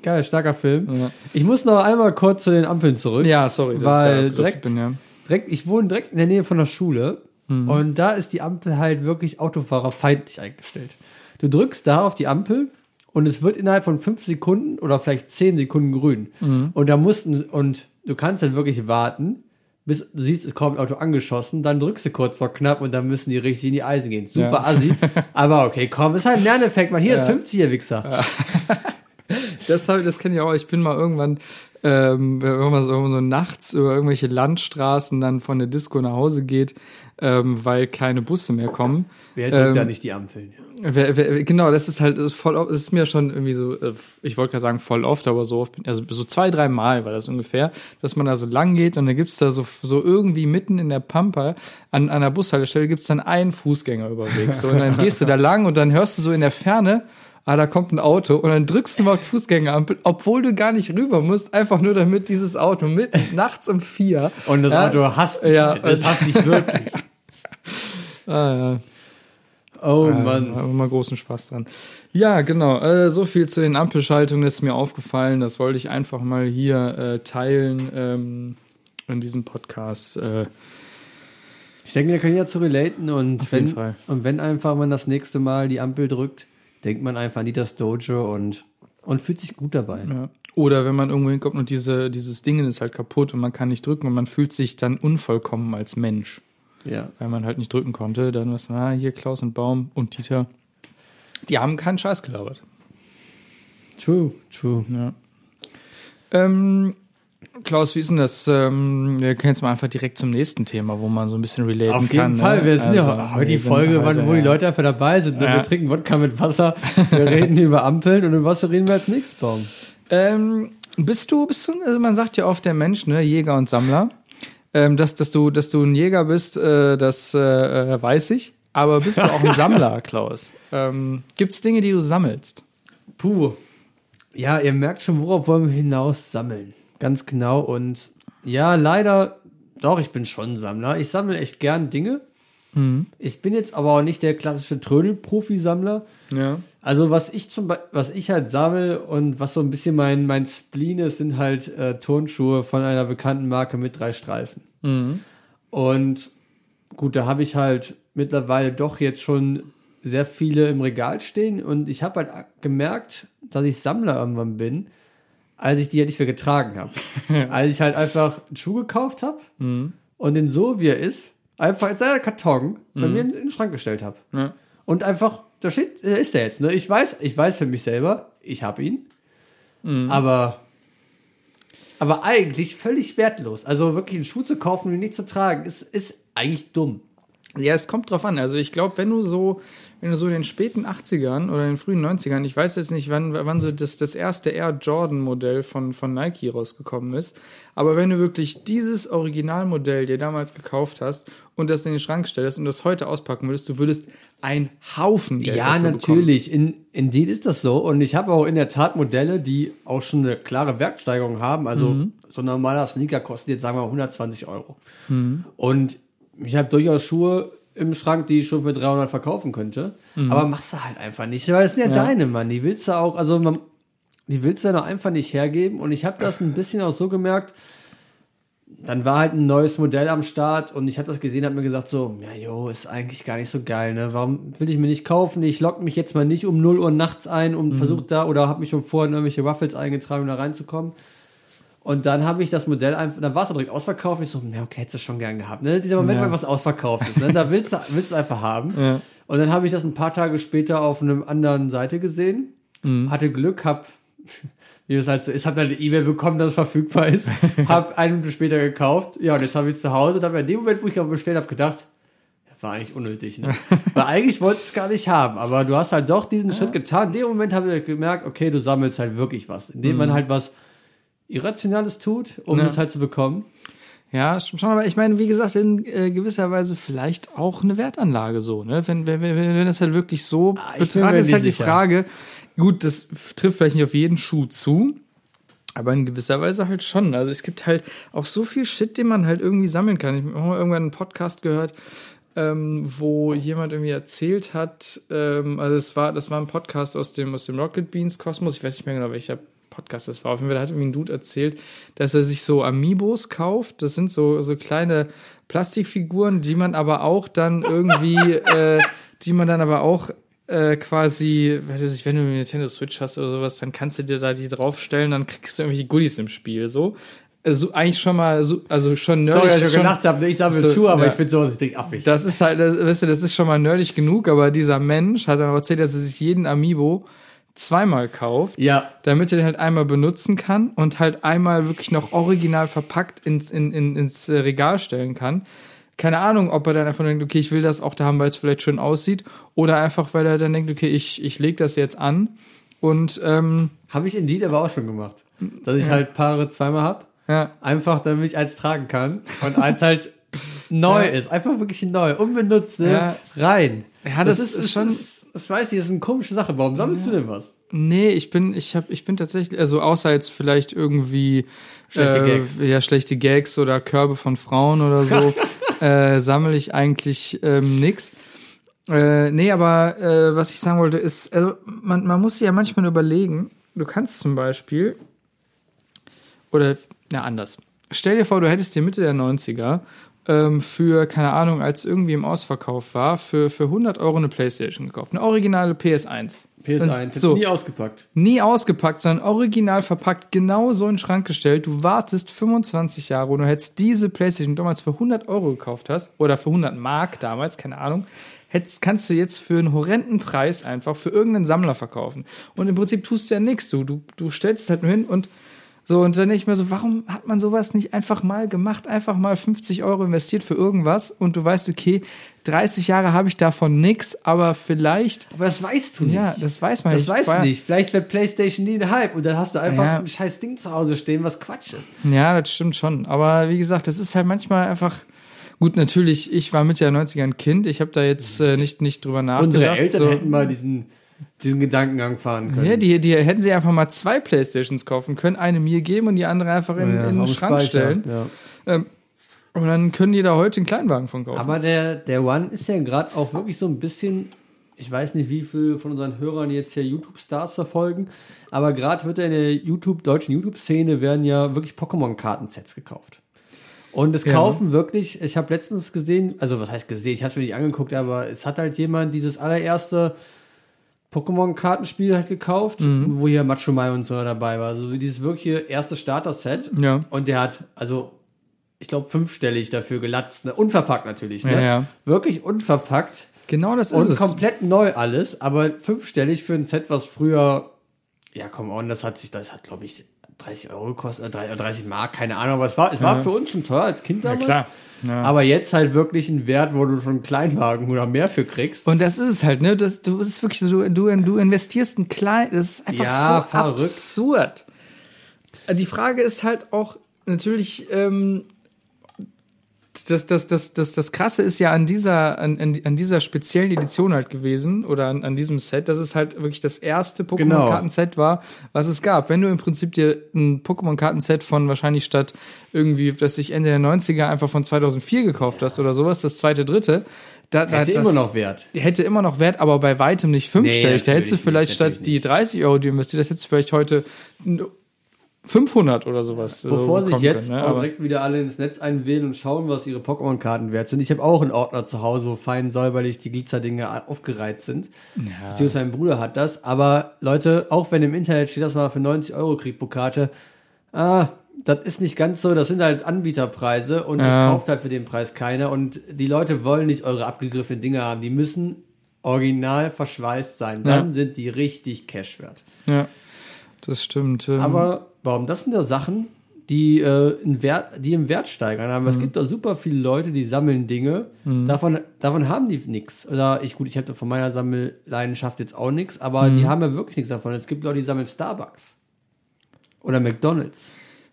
B: geil, starker Film.
A: Ja.
B: Ich muss noch einmal kurz zu den Ampeln zurück.
A: ja, sorry, dass
B: Weil
A: ich da
B: direkt-
A: bin, ja.
B: direkt, ich wohne direkt in der Nähe von der Schule und da ist die Ampel halt wirklich autofahrerfeindlich eingestellt. Du drückst da auf die Ampel und es wird innerhalb von fünf Sekunden oder vielleicht zehn Sekunden grün. Und da mussten, und du kannst dann wirklich warten, bis du siehst, es kommt ein Auto angeschossen, dann drückst du kurz vor knapp und dann müssen die richtig in die Eisen gehen. Super
A: Ja.
B: assi. (laughs) Aber okay, komm, ist halt ein Lerneffekt, man. Hier ist 50 ihr Wichser. (laughs)
A: Das, hab, das kenne ich auch. Ich bin mal irgendwann, ähm, wenn man so, so nachts über irgendwelche Landstraßen dann von der Disco nach Hause geht, ähm, weil keine Busse mehr kommen.
B: Wer drückt
A: Ähm,
B: da nicht die Ampeln?
A: Wer, wer, genau, das ist halt ist voll. Das ist mir schon irgendwie so. äh, Ich wollte gerade sagen voll oft, aber so oft, also so zwei, drei Mal war das ungefähr, dass man da so lang geht und dann gibt's da so so irgendwie mitten in der Pampa an, an der Bushaltestelle gibt's dann einen Fußgängerüberweg. So und dann gehst du da lang und dann hörst du so in der Ferne. Ah, da kommt ein Auto und dann drückst du mal auf Fußgängerampel, obwohl du gar nicht rüber musst, einfach nur damit dieses Auto mitten nachts um vier.
B: Und das
A: ja,
B: Auto hasst dich.
A: Ja,
B: das hasst dich wirklich. (laughs)
A: Ah, ja.
B: Oh
A: Ja,
B: Mann.
A: Haben wir großen Spaß dran. Ja, genau. Äh, so viel zu den Ampelschaltungen das ist mir aufgefallen. Das wollte ich einfach mal hier äh, teilen ähm, in diesem Podcast. Äh,
B: Ich denke, wir können ja zu relaten und
A: Auf
B: wenn,
A: jeden Fall.
B: und wenn einfach man das nächste Mal die Ampel drückt, denkt man einfach an Nitas Dojo und, und fühlt sich gut dabei.
A: ja. Oder wenn man irgendwo hinkommt und diese, dieses Ding ist halt kaputt und man kann nicht drücken und man fühlt sich dann unvollkommen als Mensch,
B: Ja.
A: weil man halt nicht drücken konnte. Dann was, na, hier Klaus und Baum und Dieter. Die haben keinen Scheiß gelabert.
B: True, true.
A: Ja. Ähm, Klaus, wie ist denn das? Ähm, wir können jetzt mal einfach direkt zum nächsten Thema, wo man so ein bisschen relaten
B: Auf
A: kann.
B: jeden Fall.
A: ne?
B: Wir sind ja
A: Also,
B: heute die Folge,
A: heute,
B: wo die
A: ja.
B: Leute einfach dabei sind. Ne?
A: Ja.
B: Wir trinken Wodka mit Wasser. Wir (laughs) reden über Ampeln und über was reden wir als nächstes, Baum?
A: Ähm, bist du, bist du, also man sagt ja oft der Mensch, ne, Jäger und Sammler. Ähm, dass, dass, du, dass du ein Jäger bist, äh, das äh, äh, weiß ich. Aber bist du auch ein (laughs) Sammler, Klaus? Ähm, Gibt es Dinge, die du sammelst?
B: Puh. Ja, ihr merkt schon, worauf wollen wir hinaus sammeln. Ganz genau. Und ja, leider, doch, ich bin schon ein Sammler. Ich sammle echt gern Dinge. Ich bin jetzt aber auch nicht der klassische Trödel-Profi-Sammler.
A: Ja.
B: Also was ich zum Be was ich halt sammle und was so ein bisschen mein, mein Spleen ist, sind halt äh, Turnschuhe von einer bekannten Marke mit drei Streifen. Und gut, da habe ich halt mittlerweile doch jetzt schon sehr viele im Regal stehen und ich habe halt gemerkt, dass ich Sammler irgendwann bin, als ich die ja nicht mehr getragen habe. (laughs) als ich halt einfach einen Schuh gekauft habe und den so wie er ist, einfach in seiner Karton bei mir in, in den Schrank gestellt habe.
A: Ja.
B: Und einfach, da steht, da ist er jetzt. Ne? Ich weiß, ich weiß für mich selber, ich habe ihn. Aber, aber eigentlich völlig wertlos. Also wirklich einen Schuh zu kaufen und ihn nicht zu tragen, ist, ist eigentlich dumm.
A: Ja, es kommt drauf an. Also ich glaube, wenn du so, wenn du so in den späten 80ern oder in den frühen 90ern, ich weiß jetzt nicht, wann, wann so das, das erste Air Jordan Modell von, von Nike rausgekommen ist, aber wenn du wirklich dieses Originalmodell dir damals gekauft hast und das in den Schrank stellst und das heute auspacken würdest, du würdest einen Haufen Geld
B: Ja,
A: dafür bekommen.
B: natürlich. In, indeed ist das so. Und ich habe auch in der Tat Modelle, die auch schon eine klare Wertsteigerung haben. Also
A: Mhm.
B: so ein normaler Sneaker kostet jetzt, sagen wir mal, 120 Euro.
A: Mhm.
B: Und ich habe durchaus Schuhe im Schrank, die ich schon für 300 verkaufen könnte.
A: Mhm.
B: Aber machst du halt einfach nicht. Weil es sind ja, deine, Mann. Die willst du auch, also man, die willst du dann einfach nicht hergeben. Und ich habe das ein bisschen auch so gemerkt, dann war halt ein neues Modell am Start und ich habe das gesehen, habe mir gesagt so, ja, jo, ist eigentlich gar nicht so geil, ne? Warum will ich mir nicht kaufen? Ich logge mich jetzt mal nicht um 0 Uhr nachts ein und versuche da oder habe mich schon vorher in irgendwelche Waffels eingetragen, um da reinzukommen. Und dann habe ich das Modell einfach, da war es direkt ausverkauft. Ich so, ja, okay, hättest du schon gern gehabt. Ne? Dieser Moment,
A: Ja.
B: wo was ausverkauft ist, ne? da willst du, willst du einfach haben.
A: Ja.
B: Und dann habe ich das ein paar Tage später auf einer anderen Seite gesehen, hatte Glück, hab, (laughs) wie das halt so ist, hab dann eine E-Mail bekommen, dass es verfügbar ist, (laughs) hab eine Minute später gekauft, ja, und jetzt habe ich es zu Hause, und habe in dem Moment, wo ich aber bestellt habe, gedacht, das war eigentlich unnötig, ne? (laughs) Weil eigentlich wollte ich es gar nicht haben, aber du hast halt doch diesen Schritt getan. In dem Moment habe ich gemerkt, okay, du sammelst halt wirklich was, indem man halt was Irrationales tut, um
A: Ja.
B: es halt zu bekommen.
A: Ja, schon, aber ich meine, wie gesagt, in äh, gewisser Weise vielleicht auch eine Wertanlage so, ne? Wenn, wenn, wenn, wenn das halt wirklich so
B: Ah, mir
A: ist halt die
B: sicher.
A: Frage, gut, das trifft vielleicht nicht auf jeden Schuh zu, aber in gewisser Weise halt schon. Also es gibt halt auch so viel Shit, den man halt irgendwie sammeln kann. Ich habe mal irgendwann einen Podcast gehört, ähm, wo jemand irgendwie erzählt hat, ähm, also es war, das war ein Podcast aus dem, aus dem Rocket Beans Kosmos, ich weiß nicht mehr genau, welcher Podcast das war. Auf jeden Fall hat irgendwie ein Dude erzählt, dass er sich so Amiibos kauft. Das sind so, so kleine Plastikfiguren, die man aber auch dann irgendwie, (laughs) äh, die man dann aber auch äh, quasi, weiß ich, wenn du eine Nintendo Switch hast oder sowas, dann kannst du dir da die draufstellen, dann kriegst du irgendwelche Goodies im Spiel, so. Also eigentlich schon mal, so, also schon nerdig.
B: Sorry, dass ich schon gedacht habe, ich sammle
A: So,
B: zu, aber
A: ja.
B: ich finde sowas, ich denke, affig.
A: das ist halt, das, weißt du, das ist schon mal nerdig genug, aber dieser Mensch hat dann auch erzählt, dass er sich jeden Amiibo zweimal kauft,
B: ja,
A: damit er den halt einmal benutzen kann und halt einmal wirklich noch original verpackt ins, in, in, ins äh, Regal stellen kann. Keine Ahnung, ob er dann einfach denkt, okay, ich will das auch da haben, weil es vielleicht schön aussieht, oder einfach, weil er dann denkt, okay, ich, ich lege das jetzt an und ähm,
B: habe ich Indeed aber auch schon gemacht. Dass ich halt Paare zweimal habe.
A: ja,
B: Einfach, damit ich eins tragen kann. Und eins halt neu ist. Einfach wirklich neu. Unbenutzt, ne?
A: Ja.
B: Rein.
A: Ja, das ist schon-
B: Das, das weiß ich, das ist eine komische Sache. Warum sammelst du denn was?
A: Nee, ich bin, ich hab, ich bin tatsächlich, also außer jetzt vielleicht irgendwie
B: Schlechte
A: äh,
B: Gags.
A: ja schlechte Gags oder Körbe von Frauen oder so, (laughs) äh, sammle ich eigentlich ähm, nix. Äh, nee, aber äh, was ich sagen wollte ist, also man, man muss sich ja manchmal überlegen, du kannst zum Beispiel, oder, na anders, stell dir vor, du hättest dir Mitte der 90er ähm, für, keine Ahnung, als irgendwie im Ausverkauf war, für, für 100 Euro eine Playstation gekauft, eine originale PS1.
B: PS1.
A: Und
B: So. nie ausgepackt.
A: nie ausgepackt, sondern original verpackt, genau so in den Schrank gestellt. Du wartest 25 Jahre und du hättest diese Playstation damals für 100 Euro gekauft hast, oder für 100 Mark damals, keine Ahnung, hättest, kannst du jetzt für einen horrenden Preis einfach für irgendeinen Sammler verkaufen. Und im Prinzip tust du ja nichts. Du, du, du stellst es halt nur hin und so, und dann denke ich mir so, warum hat man sowas nicht einfach mal gemacht? Einfach mal 50 Euro investiert für irgendwas und du weißt, okay, 30 Jahre habe ich davon nix, aber vielleicht,
B: Aber das weißt du nicht.
A: ja, das weiß man
B: das
A: nicht.
B: weißt
A: War-
B: du nicht. Vielleicht wird PlayStation nie ein Hype und dann hast du einfach
A: Ja.
B: ein scheiß Ding zu Hause stehen, was Quatsch ist.
A: Ja, das stimmt schon. Aber wie gesagt, das ist halt manchmal einfach. Gut, natürlich, ich war Mitte der 90er ein Kind. Ich habe da jetzt äh, nicht, nicht drüber nachgedacht.
B: Unsere Eltern
A: so.
B: hätten mal diesen, diesen Gedankengang fahren können.
A: Ja, die, die hätten sie einfach mal zwei Playstations kaufen können, eine mir geben und die andere einfach in,
B: Ja,
A: in den Schrank
B: Speicher,
A: stellen.
B: Ja.
A: Und dann können die da heute einen Kleinwagen von kaufen.
B: Aber der, der One ist ja gerade auch wirklich so ein bisschen, ich weiß nicht, wie viele von unseren Hörern jetzt hier YouTube-Stars verfolgen, aber gerade wird ja in der YouTube, deutschen YouTube-Szene werden ja wirklich Pokémon-Kartensets gekauft. Und es
A: Ja.
B: kaufen wirklich, ich habe letztens gesehen, also was heißt gesehen, ich habe es mir nicht angeguckt, aber es hat halt jemand dieses allererste Pokémon-Kartenspiel halt gekauft,
A: Mhm.
B: wo hier Macho Mai und so dabei war. Also dieses wirkliche erste Starter-Set.
A: Ja.
B: Und der hat, also, ich glaube, fünfstellig dafür gelatzt. Ne? Unverpackt natürlich. Ne?
A: Ja, ja.
B: Wirklich unverpackt.
A: Genau das ist
B: Und
A: es.
B: komplett neu alles, aber fünfstellig für ein Set, was früher, ja, come on, das hat sich, das hat, glaube ich, 30 Euro gekostet, äh, 30 30 Mark, keine Ahnung, aber es war, es war für uns schon teuer als Kind damals.
A: klar. Ja.
B: Aber jetzt halt wirklich ein Wert, wo du schon einen Kleinwagen oder mehr für kriegst.
A: Und das ist es halt, ne? Das, du das ist wirklich so, du, du investierst ein klein, das ist einfach
B: Ja,
A: so
B: verrückt.
A: absurd. Die Frage ist halt auch natürlich, ähm, das, das, das, das, das Krasse ist ja an dieser, an, an dieser speziellen Edition halt gewesen oder an, an diesem Set, dass es halt wirklich das erste
B: Genau.
A: Pokémon-Kartenset war, was es gab. Wenn du im Prinzip dir ein Pokémon-Kartenset von wahrscheinlich statt irgendwie, das sich Ende der 90er einfach von 2004 gekauft hast oder sowas, das zweite, dritte, da, da,
B: Hätte
A: das,
B: immer noch Wert.
A: hätte immer noch Wert, aber bei weitem nicht fünfstellig.
B: Nee,
A: da hättest du vielleicht statt die
B: nicht.
A: 30 Euro, die du investiert hast, hättest du vielleicht heute 500 oder sowas. äh,
B: Bevor sich
A: bekommen
B: jetzt
A: können, ne?
B: direkt wieder alle ins Netz einwählen und schauen, was ihre Pokémon-Karten wert sind. Ich habe auch einen Ordner zu Hause, wo fein säuberlich die Glitzerdinge aufgereiht sind. Beziehungsweise mein Bruder hat das. Aber Leute, auch wenn im Internet steht, dass man für 90 Euro kriegt pro Karte, ah, das ist nicht ganz so. Das sind halt Anbieterpreise und das
A: Ja.
B: kauft halt für den Preis keiner. Und die Leute wollen nicht eure abgegriffenen Dinge haben. Die müssen original verschweißt sein. Dann
A: Ja.
B: sind die richtig Cash wert.
A: Ja, das stimmt. ähm,
B: Aber warum? Das sind ja Sachen, die, äh, in Wert, die im Wert steigern. Aber es gibt da super viele Leute, die sammeln Dinge. Davon, davon haben die nichts. Oder ich, gut, ich habe von meiner Sammelleidenschaft jetzt auch nichts, aber die haben ja wirklich nichts davon. Es gibt Leute, die sammeln Starbucks. Oder McDonalds.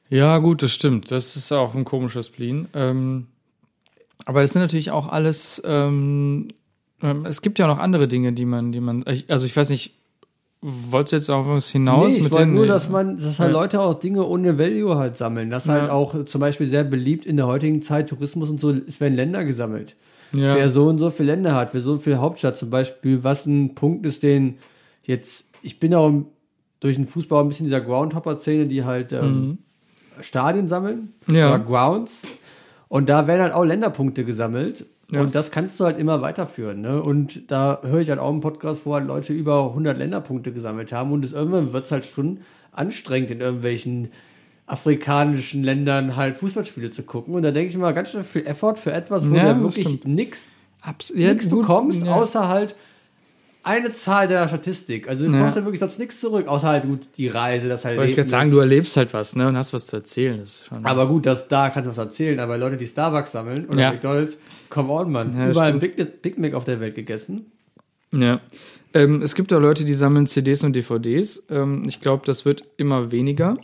A: Ja, gut, das stimmt. Das ist auch ein komisches Spleen. Ähm, aber es sind natürlich auch alles. Ähm, ähm, es gibt ja noch andere Dinge, die man, die man. Also ich weiß nicht, wolltest du jetzt auf was hinaus?
B: nee, ich wollte nur, dass man, dass halt
A: Ja.
B: Leute auch Dinge ohne Value halt sammeln. Das halt
A: Ja.
B: auch zum Beispiel sehr beliebt in der heutigen Zeit, Tourismus und so, es werden Länder gesammelt.
A: ja.
B: wer so und so viele Länder hat, wer so viel Hauptstadt zum Beispiel, was ein Punkt ist, den jetzt, ich bin auch durch den Fußball ein bisschen dieser Groundhopper-Szene, die halt ähm, Stadien sammeln
A: Ja.
B: oder Grounds und da werden halt auch Länderpunkte gesammelt Und das kannst du halt immer weiterführen. Ne? Und da höre ich halt auch einen Podcast, wo halt Leute über 100 Länderpunkte gesammelt haben. Und es irgendwann wird es halt schon anstrengend in irgendwelchen afrikanischen Ländern halt Fußballspiele zu gucken. Und da denke ich immer ganz schön viel Effort für etwas, wo
A: Ja,
B: du
A: das
B: wirklich nichts
A: ja,
B: bekommst,
A: ja.
B: außer halt eine Zahl der Statistik. Also du
A: Ja.
B: brauchst ja wirklich sonst nichts zurück, außer halt gut die Reise, das halt
A: Wollte ich gerade
B: Erlebnis.
A: sagen, du erlebst halt was, ne? Und hast was zu erzählen.
B: Aber gut, das, da kannst du was erzählen, aber Leute, die Starbucks sammeln oder
A: Ja.
B: McDonalds, come on, Mann.
A: Ja,
B: Überall ein. Big, Big Mac auf der Welt gegessen.
A: Ja. Ähm, es gibt auch Leute, die sammeln CDs und DVDs. Ähm, ich glaube, das wird immer weniger.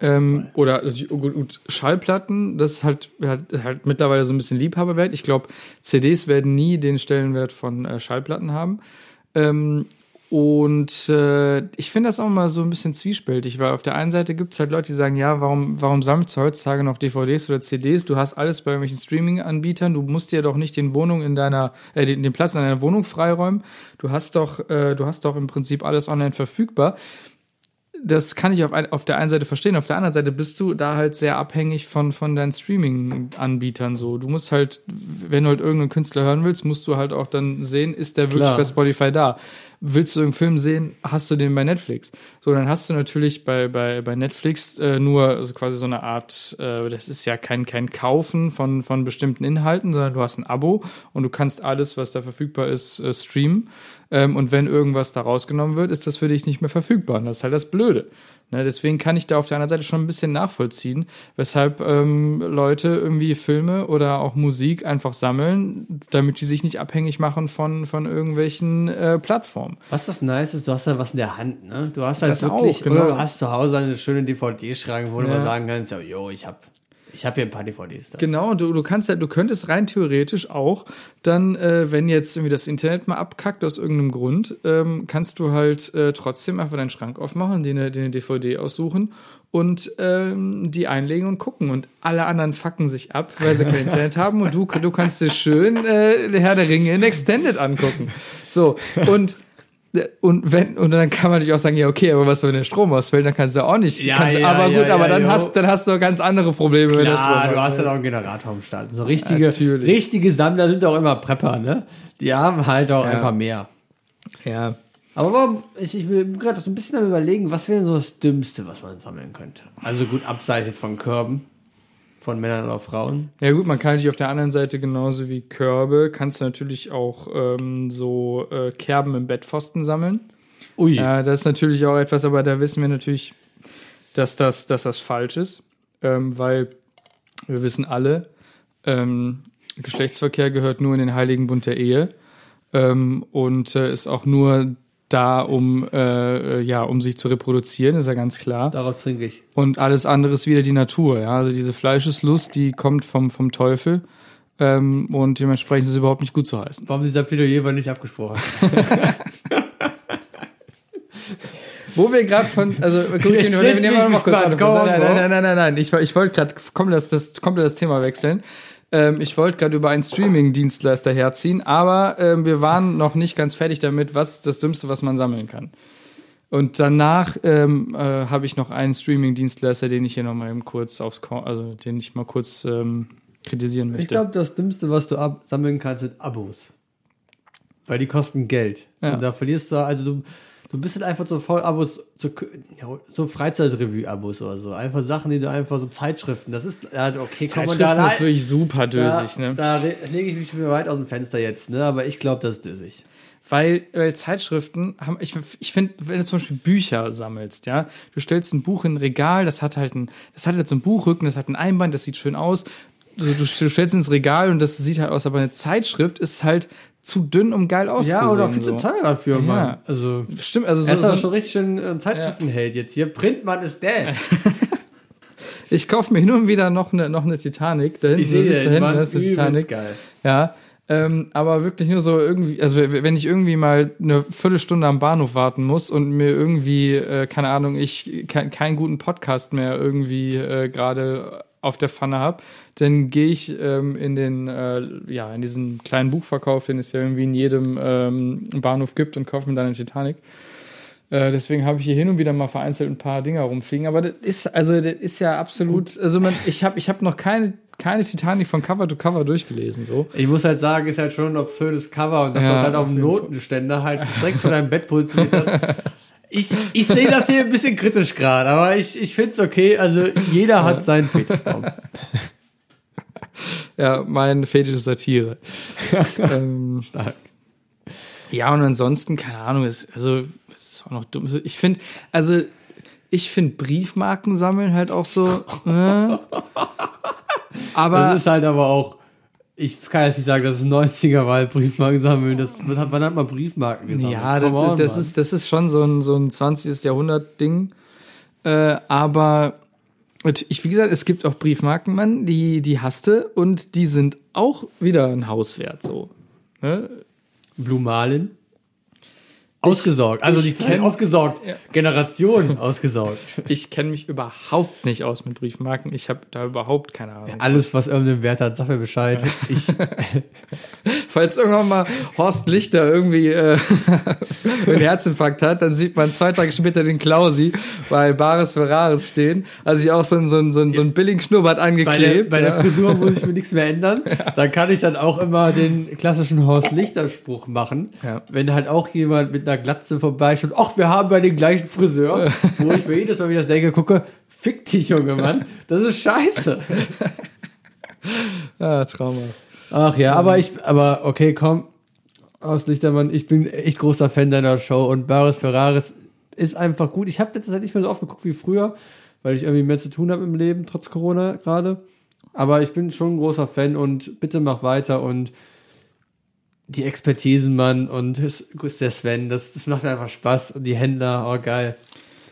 A: Ähm, oder also, gut, gut, Schallplatten, das ist halt, halt, halt mittlerweile so ein bisschen Liebhaberwert. Ich glaube, CDs werden nie den Stellenwert von äh, Schallplatten haben. Ähm, und äh, ich finde das auch mal so ein bisschen zwiespältig, weil auf der einen Seite gibt es halt Leute, die sagen, ja, warum, warum sammelst du heutzutage noch DVDs oder CDs? Du hast alles bei irgendwelchen Streaming-Anbietern, du musst dir doch nicht den Wohnung in deiner, äh, den, den Platz in deiner Wohnung freiräumen. Du hast doch, äh, du hast doch im Prinzip alles online verfügbar das kann ich auf, ein, auf der einen Seite verstehen. Auf der anderen Seite bist du da halt sehr abhängig von, von deinen Streaming-Anbietern. So, du musst halt, wenn du halt irgendeinen Künstler hören willst, musst du halt auch dann sehen, ist der wirklich
B: Klar.
A: bei Spotify da. Willst du irgendeinen Film sehen, hast du den bei Netflix. So, dann hast du natürlich bei, bei, bei Netflix äh, nur also quasi so eine Art, äh, das ist ja kein, kein Kaufen von, von bestimmten Inhalten, sondern du hast ein Abo und du kannst alles, was da verfügbar ist, äh, streamen. Ähm, und wenn irgendwas da rausgenommen wird, ist das für dich nicht mehr verfügbar. Und das ist halt das Blöde. Ne, deswegen kann ich da auf der anderen Seite schon ein bisschen nachvollziehen, weshalb ähm, Leute irgendwie Filme oder auch Musik einfach sammeln, damit die sich nicht abhängig machen von, von irgendwelchen äh, Plattformen.
B: Was das nice ist, du hast halt was in der Hand, ne? Du hast halt
A: Das
B: wirklich,
A: auch, genau.
B: oder du hast zu Hause eine schöne DVD-Schrank, wo du
A: Ja.
B: mal sagen kannst, ja, yo, ich hab, ich hab hier ein paar DVDs da.
A: Genau, und du, du kannst ja, du könntest rein theoretisch auch dann, äh, wenn jetzt irgendwie das Internet mal abkackt aus irgendeinem Grund, ähm, kannst du halt äh, trotzdem einfach deinen Schrank aufmachen, den, den DVD aussuchen und ähm, die einlegen und gucken. Und alle anderen fucken sich ab, weil sie kein Internet haben und du, du kannst dir schön äh, Herr der Ringe in Extended angucken. So, und und wenn und dann kann man natürlich auch sagen, ja okay, aber was wenn der Strom ausfällt, dann kannst du auch nicht.
B: Ja,
A: kannst,
B: ja,
A: aber
B: ja,
A: gut, aber dann
B: jo.
A: hast dann hast du ganz andere Probleme, wenn der Strom
B: du hast dann auch einen Generator am Start. So richtige,
A: Natürlich.
B: richtige Sammler sind auch immer Prepper, ne? Die haben halt auch einfach mehr.
A: Ja.
B: Aber warum, ich, ich bin gerade so ein bisschen am überlegen, was wäre denn so das Dümmste, was man sammeln könnte? Also gut, abseits jetzt von Körben, von Männern oder Frauen.
A: Ja gut, man kann natürlich auf der anderen Seite genauso wie Körbe, kannst du natürlich auch ähm, so äh, Kerben im Bettpfosten sammeln.
B: Ui.
A: Ja, das ist natürlich auch etwas, aber da wissen wir natürlich, dass das, dass das falsch ist, ähm, weil wir wissen alle, ähm, Geschlechtsverkehr gehört nur in den Heiligen Bund der Ehe ähm, und äh, ist auch nur da, um, äh, äh, ja, um sich zu reproduzieren, ist ja ganz klar.
B: Darauf trinke ich.
A: Und alles andere ist wieder die Natur. Ja? Also diese Fleischeslust, die kommt vom, vom Teufel. Ähm, und dementsprechend ist es überhaupt nicht gut zu heißen.
B: Warum dieser Plädoyer war nicht abgesprochen? (laughs)
A: Wo wir gerade von, also guck,
B: Jetzt
A: nehmen wir mal kurz an. Nein, nein, nein, nein, nein. Ich, ich wollte gerade komplett das, das, komplett das Thema wechseln. Ähm, ich wollte gerade über einen Streaming-Dienstleister herziehen, aber ähm, wir waren noch nicht ganz fertig damit, was ist das Dümmste, was man sammeln kann. Und danach ähm, äh, habe ich noch einen Streaming-Dienstleister, den ich hier noch mal eben kurz aufs, Ko also den ich mal kurz ähm, kritisieren möchte.
B: Ich glaube, das Dümmste, was du sammeln kannst, sind Abos. Weil die kosten Geld.
A: Ja.
B: Und da verlierst du, also du, du bist halt einfach so voll Abos, so, ja, so Freizeitrevue-Abos oder so. Einfach Sachen, die du einfach so Zeitschriften, das ist, ja, okay, kann man da
A: Zeitschriften ist wirklich super
B: da,
A: dösig, ne?
B: da lege ich mich schon wieder weit aus dem Fenster jetzt, ne? Aber ich glaube, das ist dösig.
A: Weil, weil Zeitschriften haben, ich, ich finde, wenn du zum Beispiel Bücher sammelst, ja, du stellst ein Buch in ein Regal, das hat halt ein, das hat jetzt so ein Buchrücken, das hat ein Einband, das sieht schön aus. Du, du stellst ins Regal und das sieht halt aus, aber eine Zeitschrift ist halt zu dünn, um geil auszusehen.
B: Ja, oder viel
A: so.
B: zu teuer dafür, Mann.
A: Ja.
B: Also,
A: Stimmt, also
B: er ist
A: so, so,
B: schon richtig schön äh, Zeitschriftenheld jetzt hier. Printmann ist der. (laughs)
A: ich kaufe mir hin und wieder noch eine, noch eine Titanic. Da hinten,
B: Ich sehe den,
A: hinten,
B: Mann.
A: das ist eine Titanic.
B: geil.
A: Ja, ähm, aber wirklich nur so irgendwie, also wenn ich irgendwie mal eine Viertelstunde am Bahnhof warten muss und mir irgendwie, äh, keine Ahnung, ich ke keinen guten Podcast mehr irgendwie äh, gerade auf der Pfanne habe, dann gehe ich ähm, in den, äh, ja, in diesen kleinen Buchverkauf, den es ja irgendwie in jedem ähm, Bahnhof gibt und kaufe mir dann eine Titanic. Äh, deswegen habe ich hier hin und wieder mal vereinzelt ein paar Dinger rumfliegen. Aber das ist, also das ist ja absolut, also man, ich habe ich hab noch keine, keine Titanic von Cover to Cover durchgelesen, so.
B: Ich muss halt sagen, ist halt schon ein obszönes Cover und dass
A: Ja,
B: das halt auf dem Notenständer halt direkt von deinem Bett das. (laughs) Ich, ich sehe das hier ein bisschen kritisch gerade, aber ich, ich finde es okay. Also jeder hat seinen Fetischbaum. (laughs)
A: Ja, mein Fetisch ist Satire. (laughs) ähm,
B: Stark.
A: ja, und ansonsten, keine Ahnung, ist, also, ist auch noch dumm. Ich finde, also, ich finde Briefmarken sammeln halt auch so, äh, (laughs) aber.
B: Das ist halt aber auch, ich kann jetzt nicht sagen, das ist 90er, weil Briefmarken sammeln. Das, wann hat- wann hat man Briefmarken gesammelt?
A: Ja, das,
B: on,
A: das, ist, das ist schon so ein, so ein 20. Jahrhundert-Ding. Äh, aber ich, wie gesagt, es gibt auch Briefmarken, Mann, die, die hasste und die sind auch wieder ein Haus wert, so. Ne?
B: Blue Ausgesorgt. Also
A: ich
B: die (laughs)
A: kenn-
B: ausgesorgt. Generation ausgesorgt.
A: Ich kenne mich überhaupt nicht aus mit Briefmarken. Ich habe da überhaupt keine Ahnung.
B: Alles, was irgendeinen Wert hat, sag mir Bescheid. Ich, (laughs) (laughs)
A: Falls irgendwann mal Horst Lichter irgendwie äh, einen Herzinfarkt hat, dann sieht man zwei Tage später den Klausi bei Bares Ferraris stehen. Also ich auch so ein, so ein, so ein, so ein billigen Schnurrbart
B: bei der,
A: angeklebt.
B: bei der
A: ja.
B: Frisur muss ich mir nichts mehr ändern. Da kann ich dann auch immer den klassischen Horst Lichter Spruch machen.
A: Ja.
B: Wenn halt auch jemand mit einer Glatze vorbeischaut, ach, wir haben ja den gleichen Friseur, wo ich mir jedes Mal wieder das denke, gucke, fick dich, junge Mann. Das ist scheiße. (laughs)
A: Ah, Trauma.
B: Ach ja, aber ich, aber okay, komm, aus Lichtermann, ich bin echt großer Fan deiner Show und Baris Ferraris ist einfach gut. Ich habe das halt nicht mehr so oft geguckt wie früher, weil ich irgendwie mehr zu tun habe im Leben, trotz Corona gerade. Aber ich bin schon ein großer Fan und bitte mach weiter und die Expertisen, Mann, und der Sven, das, das macht mir einfach Spaß. Und die Händler, oh geil.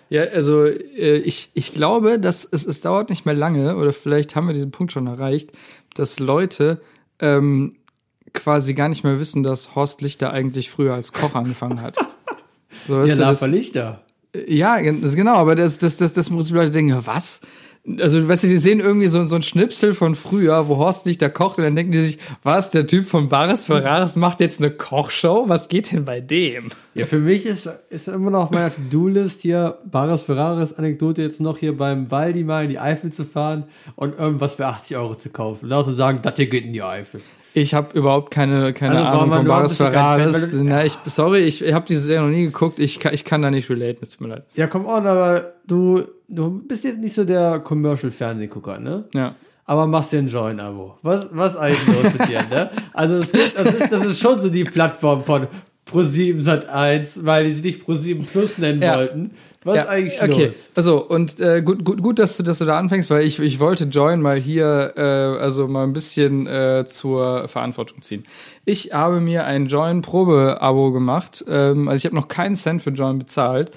A: Ja, also äh, ich, ich glaube, dass es, es dauert nicht mehr lange, oder vielleicht haben wir diesen Punkt schon erreicht, dass Leute ähm, quasi gar nicht mehr wissen, dass Horst Lichter eigentlich früher als Koch angefangen hat. (laughs) So,
B: Ja, Lava Lichter.
A: Ja, das, genau, aber das, das, das, das muss die Leute denken, ja, was? Also, weißt du, die sehen irgendwie so, so ein Schnipsel von früher, wo Horst Lichter kocht und dann denken die sich, was, der Typ von Baris Ferraris macht jetzt eine Kochshow? Was geht denn bei dem?
B: Ja, für mich ist, ist immer noch auf meiner To-Do-List hier Baris Ferraris Anekdote jetzt noch hier beim Waldi mal in die Eifel zu fahren und irgendwas für 80 Euro zu kaufen. Auch zu sagen, das hier geht in die Eifel.
A: Ich habe überhaupt keine, keine
B: Also,
A: Ahnung von Baris Ferraris. Na, ich, sorry, ich habe diese Serie noch nie geguckt. Ich kann, ich kann da nicht relaten, es tut mir leid.
B: Ja, komm on, aber du, du bist jetzt nicht so der Commercial-Fernsehgucker, ne?
A: Ja.
B: Aber machst dir ein Join-Abo. Was, was eigentlich los mit dir, ne? Also es gibt, das ist, das ist schon so die Plattform von Pro7 Sat 1, weil die sie nicht Pro7 Plus nennen
A: Ja.
B: wollten. Was
A: ja,
B: ist eigentlich
A: okay.
B: los?
A: Also, und äh, gut, gut, gut, dass du, dass du da anfängst, weil ich, ich wollte Join mal hier, äh, also mal ein bisschen äh, zur Verantwortung ziehen. Ich habe mir ein Join-Probe-Abo gemacht. Ähm, also ich habe noch keinen Cent für Join bezahlt.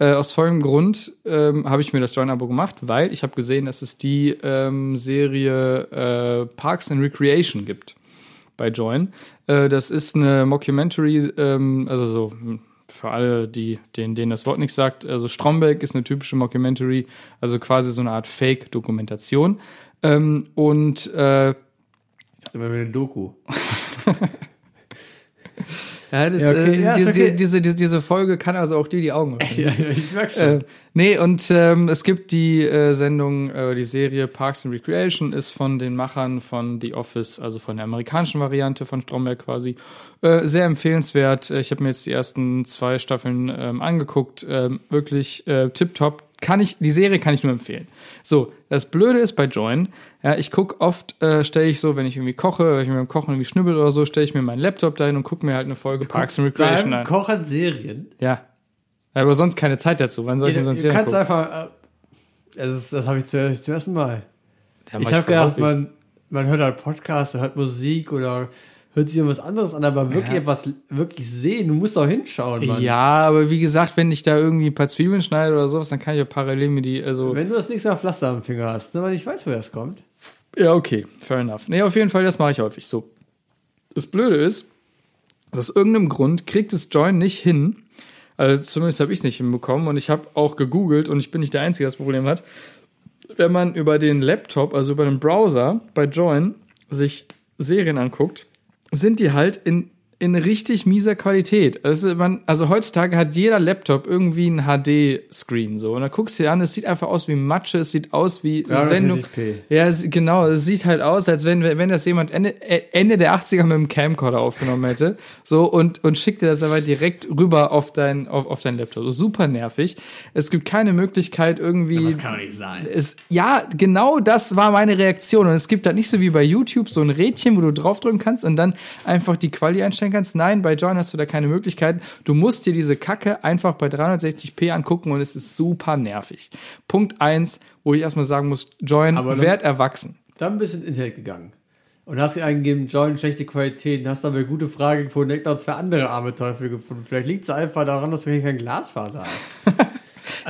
A: Äh, aus folgendem Grund ähm, habe ich mir das Join-Abo gemacht, weil ich habe gesehen, dass es die ähm, Serie äh, Parks and Recreation gibt bei Join. Äh, das ist eine Mockumentary, ähm, also so hm, für alle, die, denen, denen das Wort nicht sagt. Also Stromberg ist eine typische Mockumentary, also quasi so eine Art Fake-Dokumentation. Ähm, und äh,
B: Ich dachte immer eine Doku. (laughs)
A: ja, das,
B: Ja, okay.
A: äh,
B: Ja,
A: diese,
B: okay.
A: diese, diese, diese Folge kann also auch dir die Augen (laughs) öffnen.
B: Ja, ich merk's schon.
A: Äh, nee, und ähm, es gibt die äh, Sendung, äh, die Serie Parks and Recreation ist von den Machern von The Office, also von der amerikanischen Variante von Stromberg quasi. Äh, sehr empfehlenswert. Äh, Ich habe mir jetzt die ersten zwei Staffeln ähm, angeguckt. Ähm, wirklich äh, tipptopp. Kann ich, die Serie kann ich nur empfehlen. So, das Blöde ist bei Join, ja, ich guck oft, äh, stelle ich so, wenn ich irgendwie koche, wenn ich mir beim Kochen irgendwie schnibbel oder so, stelle ich mir meinen Laptop dahin und gucke mir halt eine Folge Parks and Recreation an.
B: Kochen Serien.
A: Ja. Aber sonst keine Zeit dazu. Wann soll ich denn
B: du
A: sonst Serien
B: kannst
A: gucken?
B: einfach. Äh, das das habe ich zum, zum ersten Mal.
A: Ja,
B: ich habe gedacht, man, man hört halt Podcasts, hört Musik oder hört sich irgendwas anderes an, aber wirklich etwas wirklich sehen. Du musst auch hinschauen, Mann.
A: Ja, aber wie gesagt, wenn ich da irgendwie ein paar Zwiebeln schneide oder sowas, dann kann ich ja parallel mir die, also.
B: Wenn du das nächste Mal Pflaster am Finger hast, ne, weil ich weiß, woher das kommt.
A: Ja, okay, fair enough. Nee, auf jeden Fall, das mache ich häufig so. Das Blöde ist, aus irgendeinem Grund kriegt es Join nicht hin. Also zumindest habe ich es nicht hinbekommen und ich habe auch gegoogelt und ich bin nicht der Einzige, der das Problem hat. Wenn man über den Laptop, also über den Browser bei Join, sich Serien anguckt, sind die halt in in richtig mieser Qualität. Also, man, also heutzutage hat jeder Laptop irgendwie einen HD-Screen so. Und da guckst du dir an, es sieht einfach aus wie Matsche, es sieht aus wie
B: 360p.
A: Sendung. Ja, es, genau, es sieht halt aus, als wenn, wenn das jemand Ende, äh, Ende der 80er mit dem Camcorder aufgenommen hätte. So, und, und schickt dir das aber direkt rüber auf dein, auf, auf dein Laptop. So, super nervig. Es gibt keine Möglichkeit irgendwie.
B: Das kann doch nicht sein.
A: Es, ja, genau das war meine Reaktion. Und es gibt da nicht so wie bei YouTube so ein Rädchen, wo du draufdrücken kannst und dann einfach die Quali einstellen kannst. Nein, bei Join hast du da keine Möglichkeit. Du musst dir diese Kacke einfach bei 360p angucken und es ist super nervig. Punkt eins, wo ich erstmal sagen muss, Join,
B: Aber dann-
A: werd erwachsen.
B: Dann bist du ins Internet gegangen. Und hast dir eingegeben, Join, schlechte Qualität, und hast dabei gute Frage gefunden, direkt noch zwei andere arme Teufel gefunden. Vielleicht liegt es einfach daran, dass du hier kein Glasfaser hast. (laughs)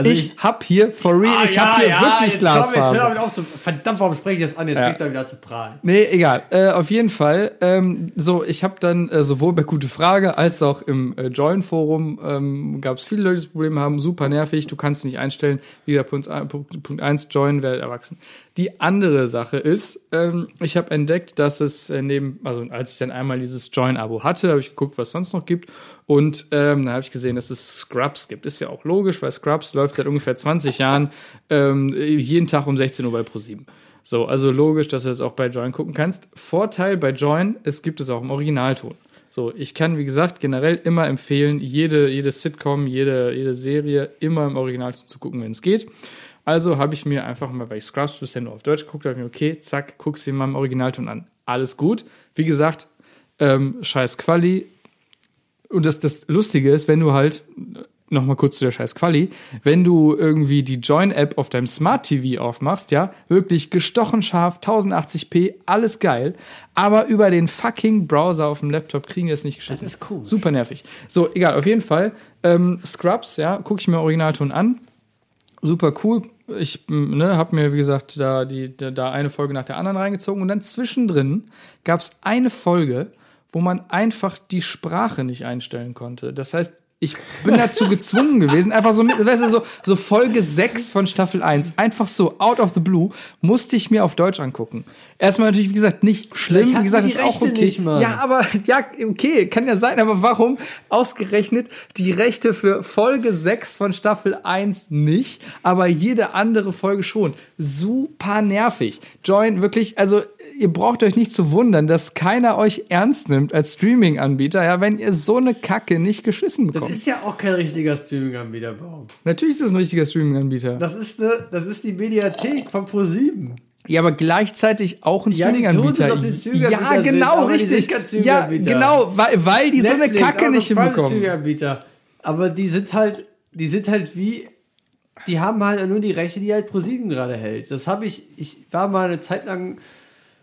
B: Also
A: ich hab hier, for real,
B: Ah,
A: ich
B: ja,
A: hab hier
B: ja,
A: wirklich
B: jetzt komm, Jetzt
A: Glasfaser.
B: hör auf zu, verdammt, warum spreche ich das an? Jetzt
A: Ja.
B: fängst du wieder zu prahlen.
A: Nee, egal. Äh, auf jeden Fall. Ähm, so, ich habe dann äh, sowohl bei Gute Frage als auch im äh, Join-Forum ähm, gab es viele Leute, die das Problem haben. Super nervig, du kannst nicht einstellen. Wie gesagt, Punkt, ein- Punkt, Punkt eins, Join, werdet erwachsen. Die andere Sache ist, ähm, ich habe entdeckt, dass es äh, neben, also als ich dann einmal dieses Join-Abo hatte, habe ich geguckt, was es sonst noch gibt. Und ähm, dann habe ich gesehen, dass es Scrubs gibt. Ist ja auch logisch, weil Scrubs läuft seit ungefähr 20 Jahren ähm, jeden Tag um 16 Uhr bei ProSieben. So, also logisch, dass du es auch bei Join gucken kannst. Vorteil bei Join, es gibt es auch im Originalton. So, ich kann, wie gesagt, generell immer empfehlen, jede, jede Sitcom, jede, jede Serie immer im Originalton zu gucken, wenn es geht. Also habe ich mir einfach mal, weil ich Scrubs bisher nur auf Deutsch geguckt habe, okay, zack, guck's dir mal im Originalton an. Alles gut. Wie gesagt, ähm, scheiß Quali. Und das, das Lustige ist, wenn du halt, nochmal kurz zu der scheiß Quali, wenn du irgendwie die Join-App auf deinem Smart TV aufmachst, ja, wirklich gestochen scharf, 1080p, alles geil, aber über den fucking Browser auf dem Laptop kriegen wir es nicht geschissen.
B: Das ist cool.
A: Super nervig. So, egal, auf jeden Fall. Ähm, Scrubs, ja, gucke ich mir Originalton an. Super cool. Ich ne, habe mir, wie gesagt, da, die, da, eine Folge nach der anderen reingezogen und dann zwischendrin gab es eine Folge, wo man einfach die Sprache nicht einstellen konnte. Das heißt, ich bin dazu gezwungen gewesen, einfach so weißt du, so, so Folge 6 von Staffel 1, einfach so out of the blue, musste ich mir auf Deutsch angucken. Erstmal natürlich, wie gesagt, nicht schlimm, wie gesagt, ist auch
B: Rechte
A: okay.
B: nicht,
A: ja, aber, ja, okay, kann ja sein, aber warum ausgerechnet die Rechte für Folge 6 von Staffel 1 nicht, aber jede andere Folge schon? Super nervig. Join wirklich, also, ihr braucht euch nicht zu wundern, dass keiner euch ernst nimmt als Streaming-Anbieter, ja, wenn ihr so eine Kacke nicht geschissen
B: Das
A: bekommt.
B: ist ja auch kein richtiger Streaming-Anbieter, Baum.
A: Natürlich ist das ein richtiger Streaming-Anbieter.
B: Das ist, das ist die Mediathek von Pro7.
A: Ja, aber gleichzeitig auch ein
B: Ja,
A: Streaming-Anbieter. Ja, genau,
B: sind
A: richtig. Ja, genau, weil, weil die so eine
B: Netflix,
A: Kacke nicht hinbekommen.
B: Streaming-Anbieter. Aber die sind halt, die sind halt wie, die haben halt nur die Rechte, die halt ProSieben gerade hält. Das habe ich, ich war mal eine Zeit lang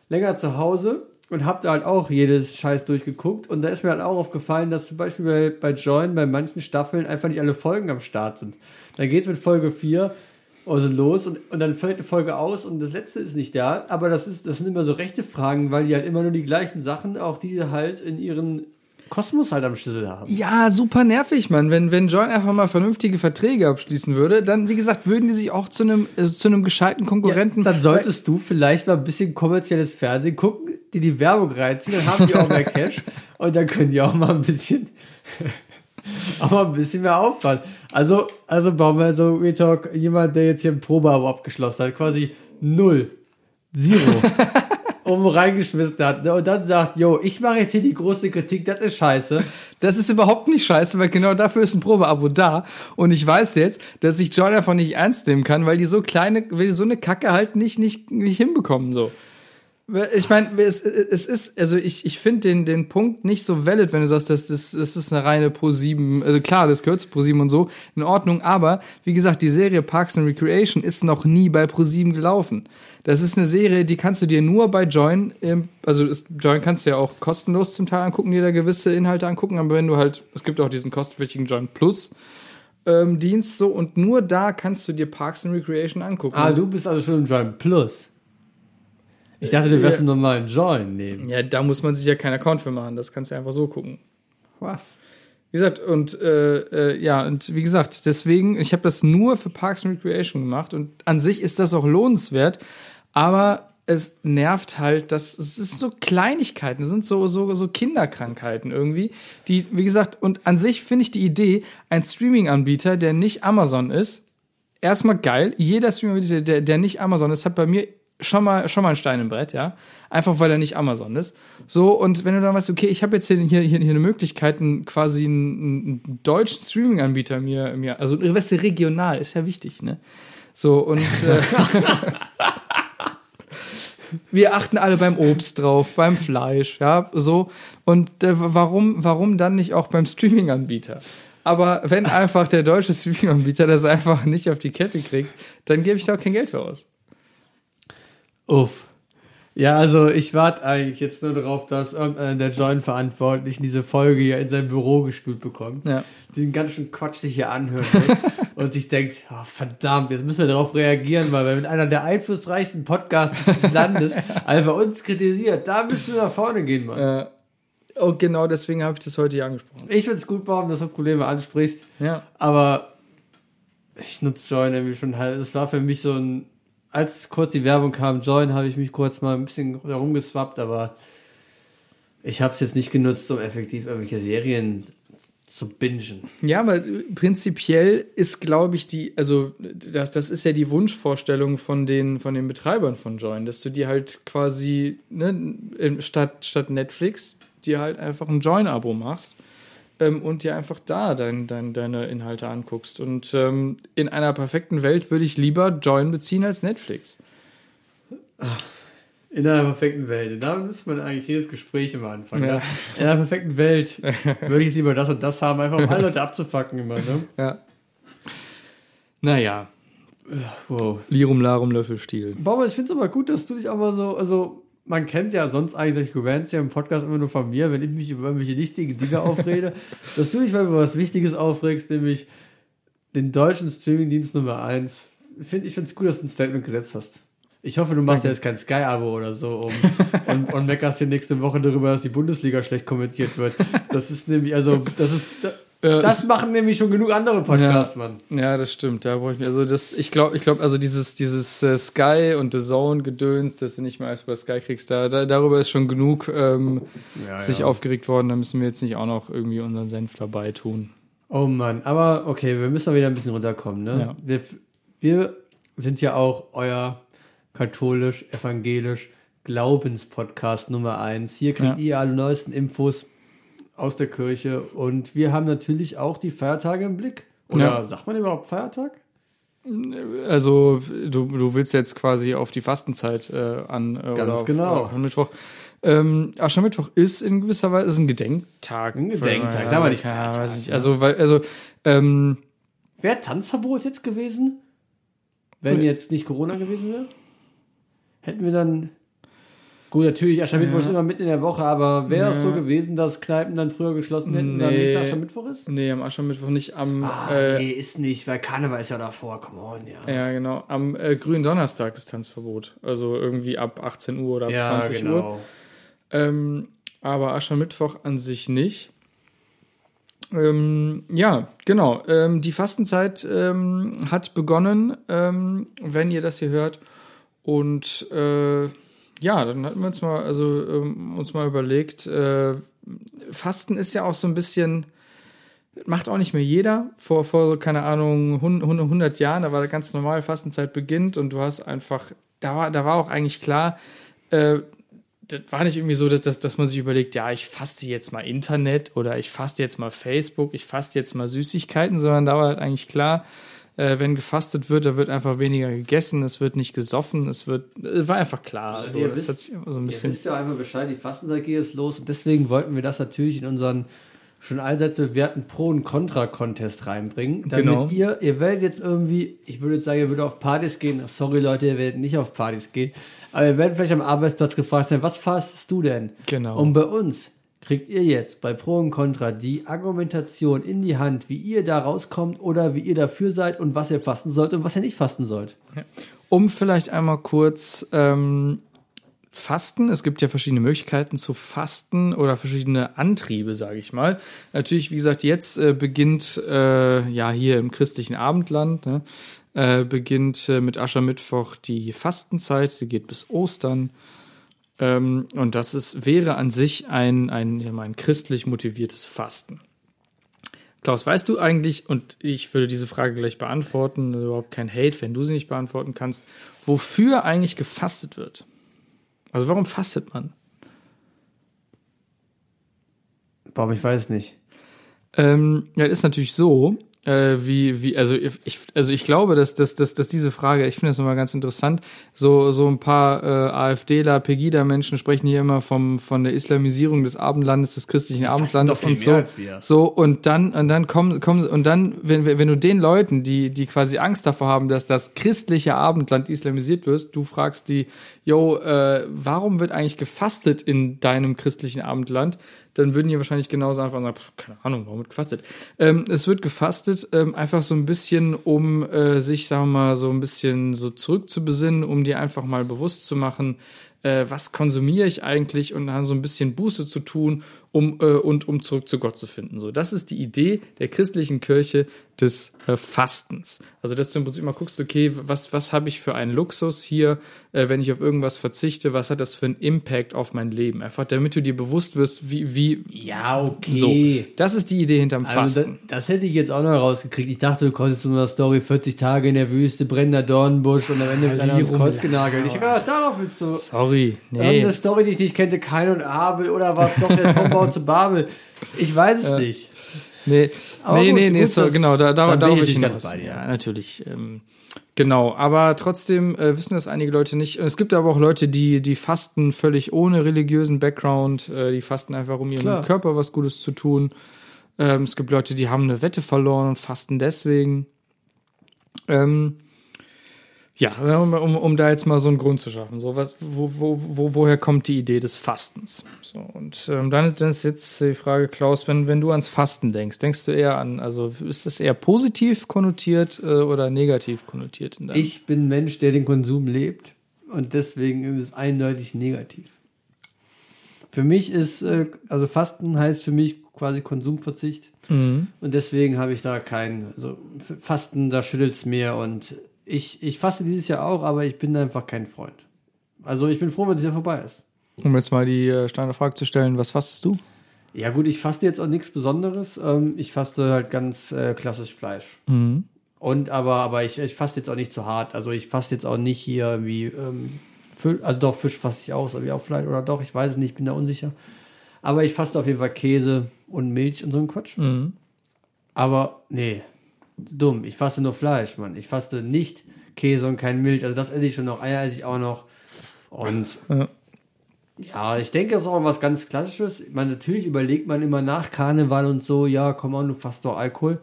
B: länger zu Hause und habe da halt auch jedes Scheiß durchgeguckt und da ist mir halt auch aufgefallen, dass zum Beispiel bei, bei Join bei manchen Staffeln einfach nicht alle Folgen am Start sind. Dann geht's mit Folge 4 also los und, und dann fällt eine Folge aus und das letzte ist nicht da, aber das ist das sind immer so rechte Fragen, weil die halt immer nur die gleichen Sachen, auch die halt in ihren Kosmos halt am Schlüssel haben.
A: Ja, super nervig, Mann. Wenn, wenn Join einfach mal vernünftige Verträge abschließen würde, dann, wie gesagt, würden die sich auch zu einem, äh, zu einem gescheiten Konkurrenten.
B: Dann solltest du vielleicht mal ein bisschen kommerzielles Fernsehen gucken, die die Werbung reinziehen, dann haben die auch mehr Cash (laughs) und dann können die auch mal ein bisschen, (laughs) auch mal ein bisschen mehr auffallen. Also, also bauen wir so Retalk, jemand, der jetzt hier ein Probeabo abgeschlossen hat, quasi null, zero, (laughs) um reingeschmissen hat ne? und dann sagt, yo, ich mache jetzt hier die große Kritik, das ist scheiße.
A: Das ist überhaupt nicht scheiße, weil genau dafür ist ein Probeabo da. Und ich weiß jetzt, dass ich Join einfach nicht ernst nehmen kann, weil die so kleine, weil die so eine Kacke halt nicht, nicht, nicht hinbekommen, so. Ich meine, es, es ist, also ich, ich finde den, den Punkt nicht so valid, wenn du sagst, das, das, das ist eine reine Pro 7, also klar, das gehört zu Pro 7 und so, in Ordnung, aber wie gesagt, die Serie Parks and Recreation ist noch nie bei Pro 7 gelaufen. Das ist eine Serie, die kannst du dir nur bei Join, also Join kannst du ja auch kostenlos zum Teil angucken, dir da gewisse Inhalte angucken, aber wenn du halt, es gibt auch diesen kostenpflichtigen Join Plus ähm, Dienst so und nur da kannst du dir Parks and Recreation angucken.
B: Ah, du bist also schon im Join Plus. Ich dachte, du wirst einen normalen Join nehmen.
A: ja, da muss man sich ja keinen Account für machen, das kannst du einfach so gucken.
B: Waff.
A: Wie gesagt, und äh, äh, ja, und wie gesagt, deswegen, ich habe das nur für Parks and Recreation gemacht und an sich ist das auch lohnenswert, aber es nervt halt, dass es ist so Kleinigkeiten, es sind so, so, so Kinderkrankheiten irgendwie, die, wie gesagt, und an sich finde ich die Idee, ein Streaming-Anbieter, der nicht Amazon ist, erstmal geil. Jeder Streaming-Anbieter, der, der nicht Amazon ist, hat bei mir schon mal, schon mal ein Stein im Brett, ja. Einfach weil er nicht Amazon ist. So, und wenn du dann weißt, okay, ich habe jetzt hier, hier, hier eine Möglichkeit, einen, quasi einen, einen deutschen Streaming-Anbieter mir, mir, also weißt du, regional, ist ja wichtig, ne? So, und äh, (laughs) wir achten alle beim Obst drauf, beim Fleisch, ja, so. Und äh, warum, warum dann nicht auch beim Streaming-Anbieter? Aber wenn einfach der deutsche Streaming-Anbieter das einfach nicht auf die Kette kriegt, dann gebe ich da auch kein Geld für aus.
B: Uff. Ja, also ich warte eigentlich jetzt nur darauf, dass irgendeiner der Join-Verantwortlichen diese Folge hier in sein Büro gespült bekommt.
A: Ja.
B: Diesen ganzen Quatsch sich hier anhören muss (laughs) und sich denkt, oh, verdammt, jetzt müssen wir darauf reagieren, weil wir mit einer der einflussreichsten Podcasts des (laughs) Landes einfach uns kritisiert. Da müssen wir nach vorne gehen, Mann.
A: Äh, und genau deswegen habe ich das heute hier angesprochen.
B: Ich finde es gut, warum du das Probleme ansprichst,
A: Ja.
B: aber ich nutze Join irgendwie schon halt. Es war für mich so ein, als kurz die Werbung kam, Join, habe ich mich kurz mal ein bisschen herumgeswappt, aber ich habe es jetzt nicht genutzt, um effektiv irgendwelche Serien zu bingen.
A: Ja, aber prinzipiell ist, glaube ich, die, also das, das ist ja die Wunschvorstellung von den, von den Betreibern von Join, dass du dir halt quasi, ne, statt, statt Netflix, dir halt einfach ein Join-Abo machst ähm, und dir einfach da dein, dein, deine Inhalte anguckst. Und ähm, in einer perfekten Welt würde ich lieber Join beziehen als Netflix.
B: In einer perfekten Welt. Da müsste man eigentlich jedes Gespräch immer anfangen.
A: Ja.
B: Ne? In einer perfekten Welt würde ich lieber das und das haben, einfach um alle Leute abzufacken immer. Ne? (laughs)
A: Ja. Naja,
B: Wow.
A: Lirum Larum Löffelstiel.
B: Bauer, ich finde es aber gut, dass du dich aber so, also man kennt ja sonst eigentlich solche Governance ja im Podcast immer nur von mir, wenn ich mich über irgendwelche wichtigen Dinge aufrede, (laughs) dass du dich mal über was Wichtiges aufregst, nämlich den deutschen Streamingdienst Nummer 1. Find, ich finde es gut, dass du ein Statement gesetzt hast. Ich hoffe, du machst ja jetzt kein Sky-Abo oder so um, (laughs) und, und meckerst hier nächste Woche darüber, dass die Bundesliga schlecht kommentiert wird. Das ist nämlich, also, das ist,
A: Äh,
B: das machen nämlich schon genug andere Podcasts, Mann.
A: Ja, das stimmt. Da brauche ich mir also das. Ich glaube, ich glaube, also dieses dieses äh, Sky und The Zone Gedöns, dass du nicht mehr alles über Sky kriegst, da, da darüber ist schon genug ähm, sich aufgeregt worden. Da müssen wir jetzt nicht auch noch irgendwie unseren Senf dabei tun.
B: Oh Mann, aber okay, wir müssen mal wieder ein bisschen runterkommen, ne?
A: Ja.
B: Wir, wir sind ja auch euer katholisch-evangelisch Glaubenspodcast Nummer eins. Hier kriegt
A: Ja.
B: ihr alle neuesten Infos aus der Kirche und wir haben natürlich auch die Feiertage im Blick. Oder
A: Ja.
B: sagt man überhaupt Feiertag?
A: Also du, du willst jetzt quasi auf die Fastenzeit äh, an äh,
B: Ganz
A: oder
B: genau.
A: auf Mittwoch. Ähm, Aschermittwoch ist in gewisser Weise ist ein Gedenktag.
B: Ein Gedenktag,
A: Ja,
B: sagen wir nicht
A: ja,
B: Feiertag,
A: weiß ich.
B: ne?
A: Also weil also ähm,
B: Wäre Tanzverbot jetzt gewesen? Wenn jetzt nicht Corona gewesen wäre? Hätten wir dann. Gut, natürlich, Aschermittwoch ist immer mitten in der Woche, aber wäre es so gewesen, dass Kneipen dann früher geschlossen hätten, dann
A: Nee.
B: nicht Aschermittwoch ist?
A: nee, am Aschermittwoch nicht am
B: Ah,
A: äh,
B: nee, ist nicht, weil Karneval ist ja davor, come on, ja.
A: Ja, genau. Am äh, grünen Donnerstag ist Tanzverbot. Also irgendwie ab 18 Uhr oder ab 20
B: genau.
A: Uhr. Ähm, aber Aschermittwoch an sich nicht. Ähm, ja, genau. Ähm, die Fastenzeit ähm, hat begonnen, ähm, wenn ihr das hier hört. Und äh, ja, dann hatten wir uns mal, also ähm, uns mal überlegt, äh, Fasten ist ja auch so ein bisschen, macht auch nicht mehr jeder. Vor, vor keine Ahnung, 100 100 Jahren, da war da ganz normal, Fastenzeit beginnt und du hast einfach, da war, da war auch eigentlich klar, äh, das war nicht irgendwie so, dass, dass, dass man sich überlegt, ja, ich faste jetzt mal Internet oder ich faste jetzt mal Facebook, ich faste jetzt mal Süßigkeiten, sondern da war halt eigentlich klar, äh, wenn gefastet wird, da wird einfach weniger gegessen, es wird nicht gesoffen, es wird, es war einfach klar.
B: Also
A: So,
B: ihr wisst-
A: so ein
B: Ihr wisst ja einfach Bescheid, die Fastenzeit geht jetzt los und deswegen wollten wir das natürlich in unseren schon allseits bewährten Pro- und Contra-Contest reinbringen. Damit
A: Genau.
B: ihr, ihr werdet jetzt irgendwie, ich würde jetzt sagen, ihr würdet auf Partys gehen. Sorry Leute, ihr werdet nicht auf Partys gehen. Aber ihr werdet vielleicht am Arbeitsplatz gefragt sein, was fastest du denn?
A: Genau.
B: Und bei uns kriegt ihr jetzt bei Pro und Contra die Argumentation in die Hand, wie ihr da rauskommt oder wie ihr dafür seid und was ihr fasten sollt und was ihr nicht fasten sollt.
A: Um vielleicht einmal kurz ähm, Fasten. Es gibt ja verschiedene Möglichkeiten zu fasten oder verschiedene Antriebe, sage ich mal. Natürlich, wie gesagt, jetzt äh, beginnt äh, ja hier im christlichen Abendland ne, äh, beginnt äh, mit Aschermittwoch die Fastenzeit, die geht bis Ostern. Ähm, und das ist, wäre an sich ein, ein, mal, ein christlich motiviertes Fasten. Klaus, weißt du eigentlich, und ich würde diese Frage gleich beantworten, also überhaupt kein Hate, wenn du sie nicht beantworten kannst, wofür eigentlich gefastet wird? Also warum fastet man?
B: Warum, ich weiß nicht.
A: Ähm, ja, ist natürlich so, äh, wie, wie, also ich, also ich glaube, dass, dass, dass, dass diese Frage, ich finde das immer ganz interessant, so, so ein paar äh, AfDler, Pegida-Menschen sprechen hier immer vom, von der Islamisierung des Abendlandes, des christlichen Abendlandes und so. So, und dann, und dann kommen, kommen, und dann, wenn, wenn wenn du den Leuten, die, die quasi Angst davor haben, dass das christliche Abendland islamisiert wird, du fragst die, yo, äh, warum wird eigentlich gefastet in deinem christlichen Abendland? Dann würden die wahrscheinlich genauso einfach sagen, pf, keine Ahnung, warum wird gefastet? Ähm, es wird gefastet, ähm, einfach so ein bisschen, um äh, sich, sagen wir mal, so ein bisschen so zurückzubesinnen, um dir einfach mal bewusst zu machen, äh, was konsumiere ich eigentlich und dann so ein bisschen Buße zu tun, um äh, und um zurück zu Gott zu finden. So, das ist die Idee der christlichen Kirche des äh, Fastens. Also, dass du im Prinzip mal guckst, okay, was, was habe ich für einen Luxus hier, äh, wenn ich auf irgendwas verzichte, was hat das für einen Impact auf mein Leben? Einfach, damit du dir bewusst wirst, wie, wie,
B: Ja,
A: so.
B: okay.
A: Das ist die Idee hinterm
B: Also das,
A: Fasten.
B: das hätte ich jetzt auch noch rausgekriegt. Ich dachte, du konntest zu einer Story 40 Tage in der Wüste, brennender Dornbusch und am Ende wird einer ans Kreuz genagelt. Ich habe gedacht, darauf willst du.
A: Sorry, nee.
B: Irgendeine Story, die ich nicht kannte, Kain und Abel oder was doch der (laughs) Turmbau zu Babel. Ich weiß es nicht.
A: Nee,
B: Aber
A: nee,
B: gut,
A: nee, nee,
B: gut,
A: so, genau, da, da, darauf
B: bin ich ganz bei dir.
A: Ja, natürlich. Ähm, genau, aber trotzdem äh, wissen das einige Leute nicht. Es gibt aber auch Leute, die, die fasten völlig ohne religiösen Background, äh, die fasten einfach, um ihrem
B: Klar.
A: Körper was Gutes zu tun. Ähm, es gibt Leute, die haben eine Wette verloren und fasten deswegen. Ähm, ja, um, um, um da jetzt mal so einen Grund zu schaffen. So, was, wo, wo, wo, woher kommt die Idee des Fastens? So, und ähm, dann, dann ist jetzt die Frage, Klaus, wenn, wenn du ans Fasten denkst, denkst du eher an, also ist das eher positiv konnotiert äh, oder negativ konnotiert
B: Ich bin ein Mensch, der den Konsum lebt und deswegen ist es eindeutig negativ. Für mich ist, äh, also Fasten heißt für mich quasi Konsumverzicht
A: Mhm.
B: und deswegen habe ich da keinen, also Fasten, da schüttelt es mir und ich, ich faste dieses Jahr auch, aber ich bin einfach kein Freund. Also ich bin froh, wenn das Jahr vorbei ist.
A: Um jetzt mal die äh, Standardfrage zu stellen, was fastest du?
B: Ja gut, ich faste jetzt auch nichts Besonderes. Ähm, ich faste halt ganz äh, klassisch Fleisch. Und aber, aber ich, ich faste jetzt auch nicht zu hart. Also ich faste jetzt auch nicht hier wie, ähm, Fisch, also doch, Fisch faste ich auch, so wie auch Fleisch oder doch, ich weiß es nicht, bin da unsicher. Aber ich faste auf jeden Fall Käse und Milch und so ein Quatsch. Aber nee, dumm, ich faste nur Fleisch, Mann. Ich faste nicht Käse und kein Milch. Also das esse ich schon noch, Eier esse ich auch noch. Und
A: Ja.
B: ja, ich denke, das ist auch was ganz Klassisches. Man, natürlich überlegt man immer nach Karneval und so, ja, komm on, du fasst doch Alkohol.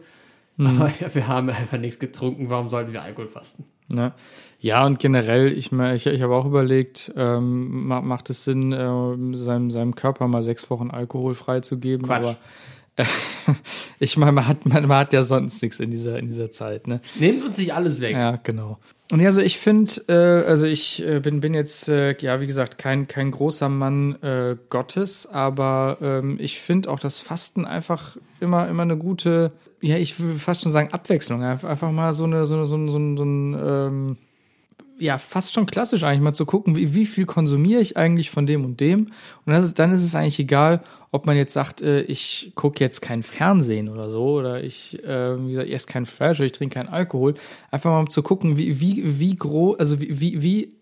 B: Aber ja, (laughs) wir haben einfach nichts getrunken, warum sollten wir Alkohol fasten?
A: Ne? Ja, und generell, ich, ich, ich habe auch überlegt, ähm, ma- macht es Sinn, äh, seinem, seinem Körper mal sechs Wochen Alkohol freizugeben?
B: Quatsch.
A: Aber (laughs) ich meine, man hat, man, man hat ja sonst nichts in dieser, in dieser Zeit. Ne?
B: Nehmt uns nicht alles weg.
A: Ja, genau. Und ja, also ich finde, äh, also ich äh, bin, bin jetzt, äh, ja, wie gesagt, kein, kein großer Mann äh, Gottes, aber ähm, ich finde auch das Fasten einfach immer, immer eine gute, ja, ich will fast schon sagen, Abwechslung. Einfach, mal so eine, so, eine- so, ein- so, ein- so ein, ähm, ja, fast schon klassisch eigentlich mal zu gucken, wie, wie viel konsumiere ich eigentlich von dem und dem. Und ist, dann ist es eigentlich egal, ob man jetzt sagt, äh, ich gucke jetzt kein Fernsehen oder so, oder ich, äh, wie gesagt, ich esse kein Fleisch oder ich trinke keinen Alkohol. Einfach mal um zu gucken, wie, wie, wie groß, also wie, wie, wie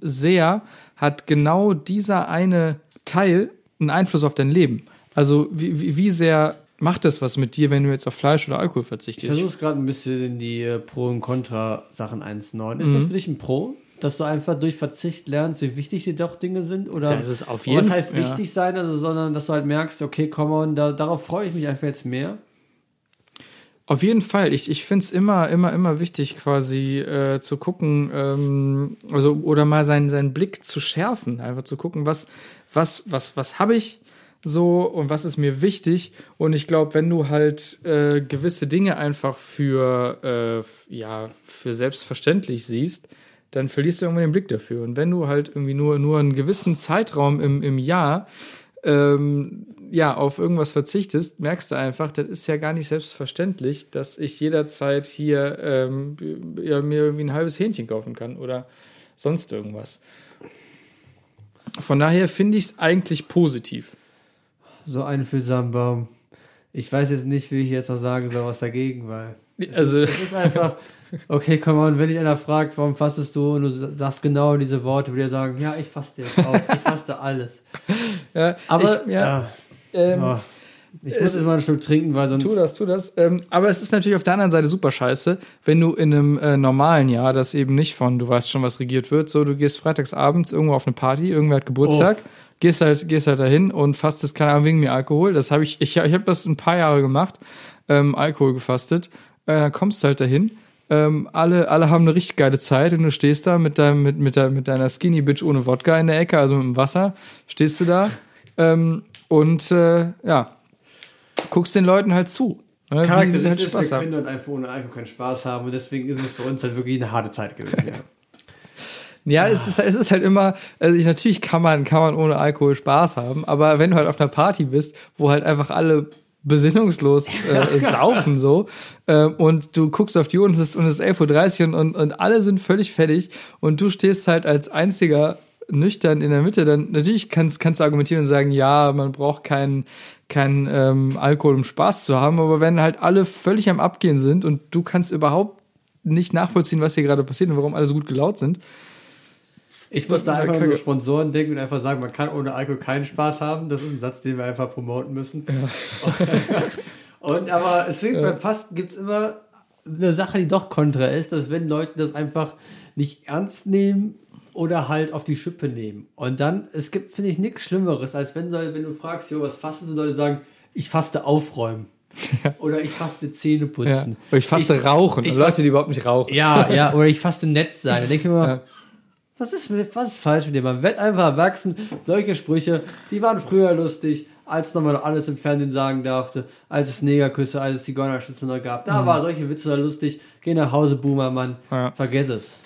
A: sehr hat genau dieser eine Teil einen Einfluss auf dein Leben. Also wie, wie sehr macht das was mit dir, wenn du jetzt auf Fleisch oder Alkohol
B: Ich
A: verzichtest?
B: versuche es gerade ein bisschen in die äh, Pro- und Contra-Sachen einzuneuen. Ist
A: Mhm.
B: das für dich ein Pro? Dass du einfach durch Verzicht lernst, wie wichtig dir doch Dinge sind? Oder
A: Das ist auf jeden
B: was heißt
A: Fall, ja.
B: wichtig sein, also, sondern dass du halt merkst, okay, komm on, da, darauf freue ich mich einfach jetzt mehr.
A: Auf jeden Fall. Ich, ich finde es immer, immer, immer wichtig, quasi äh, zu gucken, ähm, also oder mal seinen, seinen Blick zu schärfen, einfach zu gucken, was, was, was, was habe ich so und was ist mir wichtig. Und ich glaube, wenn du halt äh, gewisse Dinge einfach für, äh, ja, für selbstverständlich siehst, dann verlierst du irgendwann den Blick dafür. Und wenn du halt irgendwie nur, nur einen gewissen Zeitraum im, im Jahr ähm, ja, auf irgendwas verzichtest, merkst du einfach, das ist ja gar nicht selbstverständlich, dass ich jederzeit hier ähm, ja, mir irgendwie ein halbes Hähnchen kaufen kann oder sonst irgendwas. Von daher finde ich es eigentlich positiv.
B: So einfühlsam Baum. Ich weiß jetzt nicht, wie ich jetzt noch sagen soll, was dagegen, weil.
A: Also,
B: Es ist einfach, okay, komm on, wenn dich einer fragt, warum fastest du und du sagst genau diese Worte, würde er sagen, ja, ich faste jetzt auch, ich faste alles. (laughs)
A: ja,
B: Aber,
A: ich, ja,
B: ja,
A: ähm,
B: oh, ich muss jetzt mal einen Schluck trinken, weil sonst.
A: Tu das, tu das. Ähm, aber es ist natürlich auf der anderen Seite super scheiße, wenn du in einem äh, normalen Jahr, das eben nicht von, du weißt schon, was regiert wird, so du gehst freitags abends irgendwo auf eine Party, irgendwer hat Geburtstag, gehst halt, gehst halt dahin und fastest, keine Ahnung, wegen mir Alkohol. Das habe ich, ich, ich habe das ein paar Jahre gemacht, ähm, Alkohol gefastet. Äh, dann kommst du halt dahin. Ähm, alle, alle haben eine richtig geile Zeit und du stehst da mit, deinem, mit, mit, der, mit deiner Skinny Bitch ohne Wodka in der Ecke, also mit dem Wasser, stehst du da ähm, und äh, ja, guckst den Leuten halt zu. Ne, wie sie halt Spaß
B: wir
A: haben.
B: dort einfach ohne Alkohol keinen Spaß haben und deswegen ist es für uns halt wirklich eine harte Zeit gewesen. Ja. (laughs)
A: Ja, es ist, es ist halt immer, also ich, natürlich kann man, kann man ohne Alkohol Spaß haben, aber wenn du halt auf einer Party bist, wo halt einfach alle besinnungslos (laughs) äh, saufen so äh, und du guckst auf die Uhr und es ist, und es ist 11.30 Uhr und, und, und alle sind völlig fertig und du stehst halt als einziger nüchtern in der Mitte, dann natürlich kannst, kannst du argumentieren und sagen, ja, man braucht keinen keinen ähm, Alkohol, um Spaß zu haben, aber wenn halt alle völlig am Abgehen sind und du kannst überhaupt nicht nachvollziehen, was hier gerade passiert und warum alle so gut gelaunt sind,
B: Ich muss da einfach
A: kacke.
B: Sponsoren denken und einfach sagen, man kann ohne Alkohol keinen Spaß haben. Das ist ein Satz, den wir einfach promoten müssen. (laughs) und aber es gibt beim Fasten gibt es immer eine Sache, die doch kontra ist, dass wenn Leute das einfach nicht ernst nehmen oder halt auf die Schippe nehmen. Und dann, es gibt, finde ich, nichts Schlimmeres, als wenn, wenn du fragst, jo, was fastest du, Leute sagen, ich faste aufräumen. Oder ich faste Zähne
A: Ja.
B: putzen.
A: Oder ich faste rauchen.
B: ich
A: Also Leute,
B: faste-
A: die überhaupt nicht rauchen.
B: Ja, ja, oder ich faste nett sein. Da denke ich mir immer,
A: Ja.
B: was, ist, mit- was ist falsch mit dir? Man wird einfach erwachsen. Solche Sprüche, die waren früher lustig, als noch mal alles im Fernsehen sagen durfte, als es Negerküsse, als es Zigeunerschütze noch gab. Da war solche Witze lustig. Geh nach Hause, Boomermann.
A: Ja.
B: Vergiss es.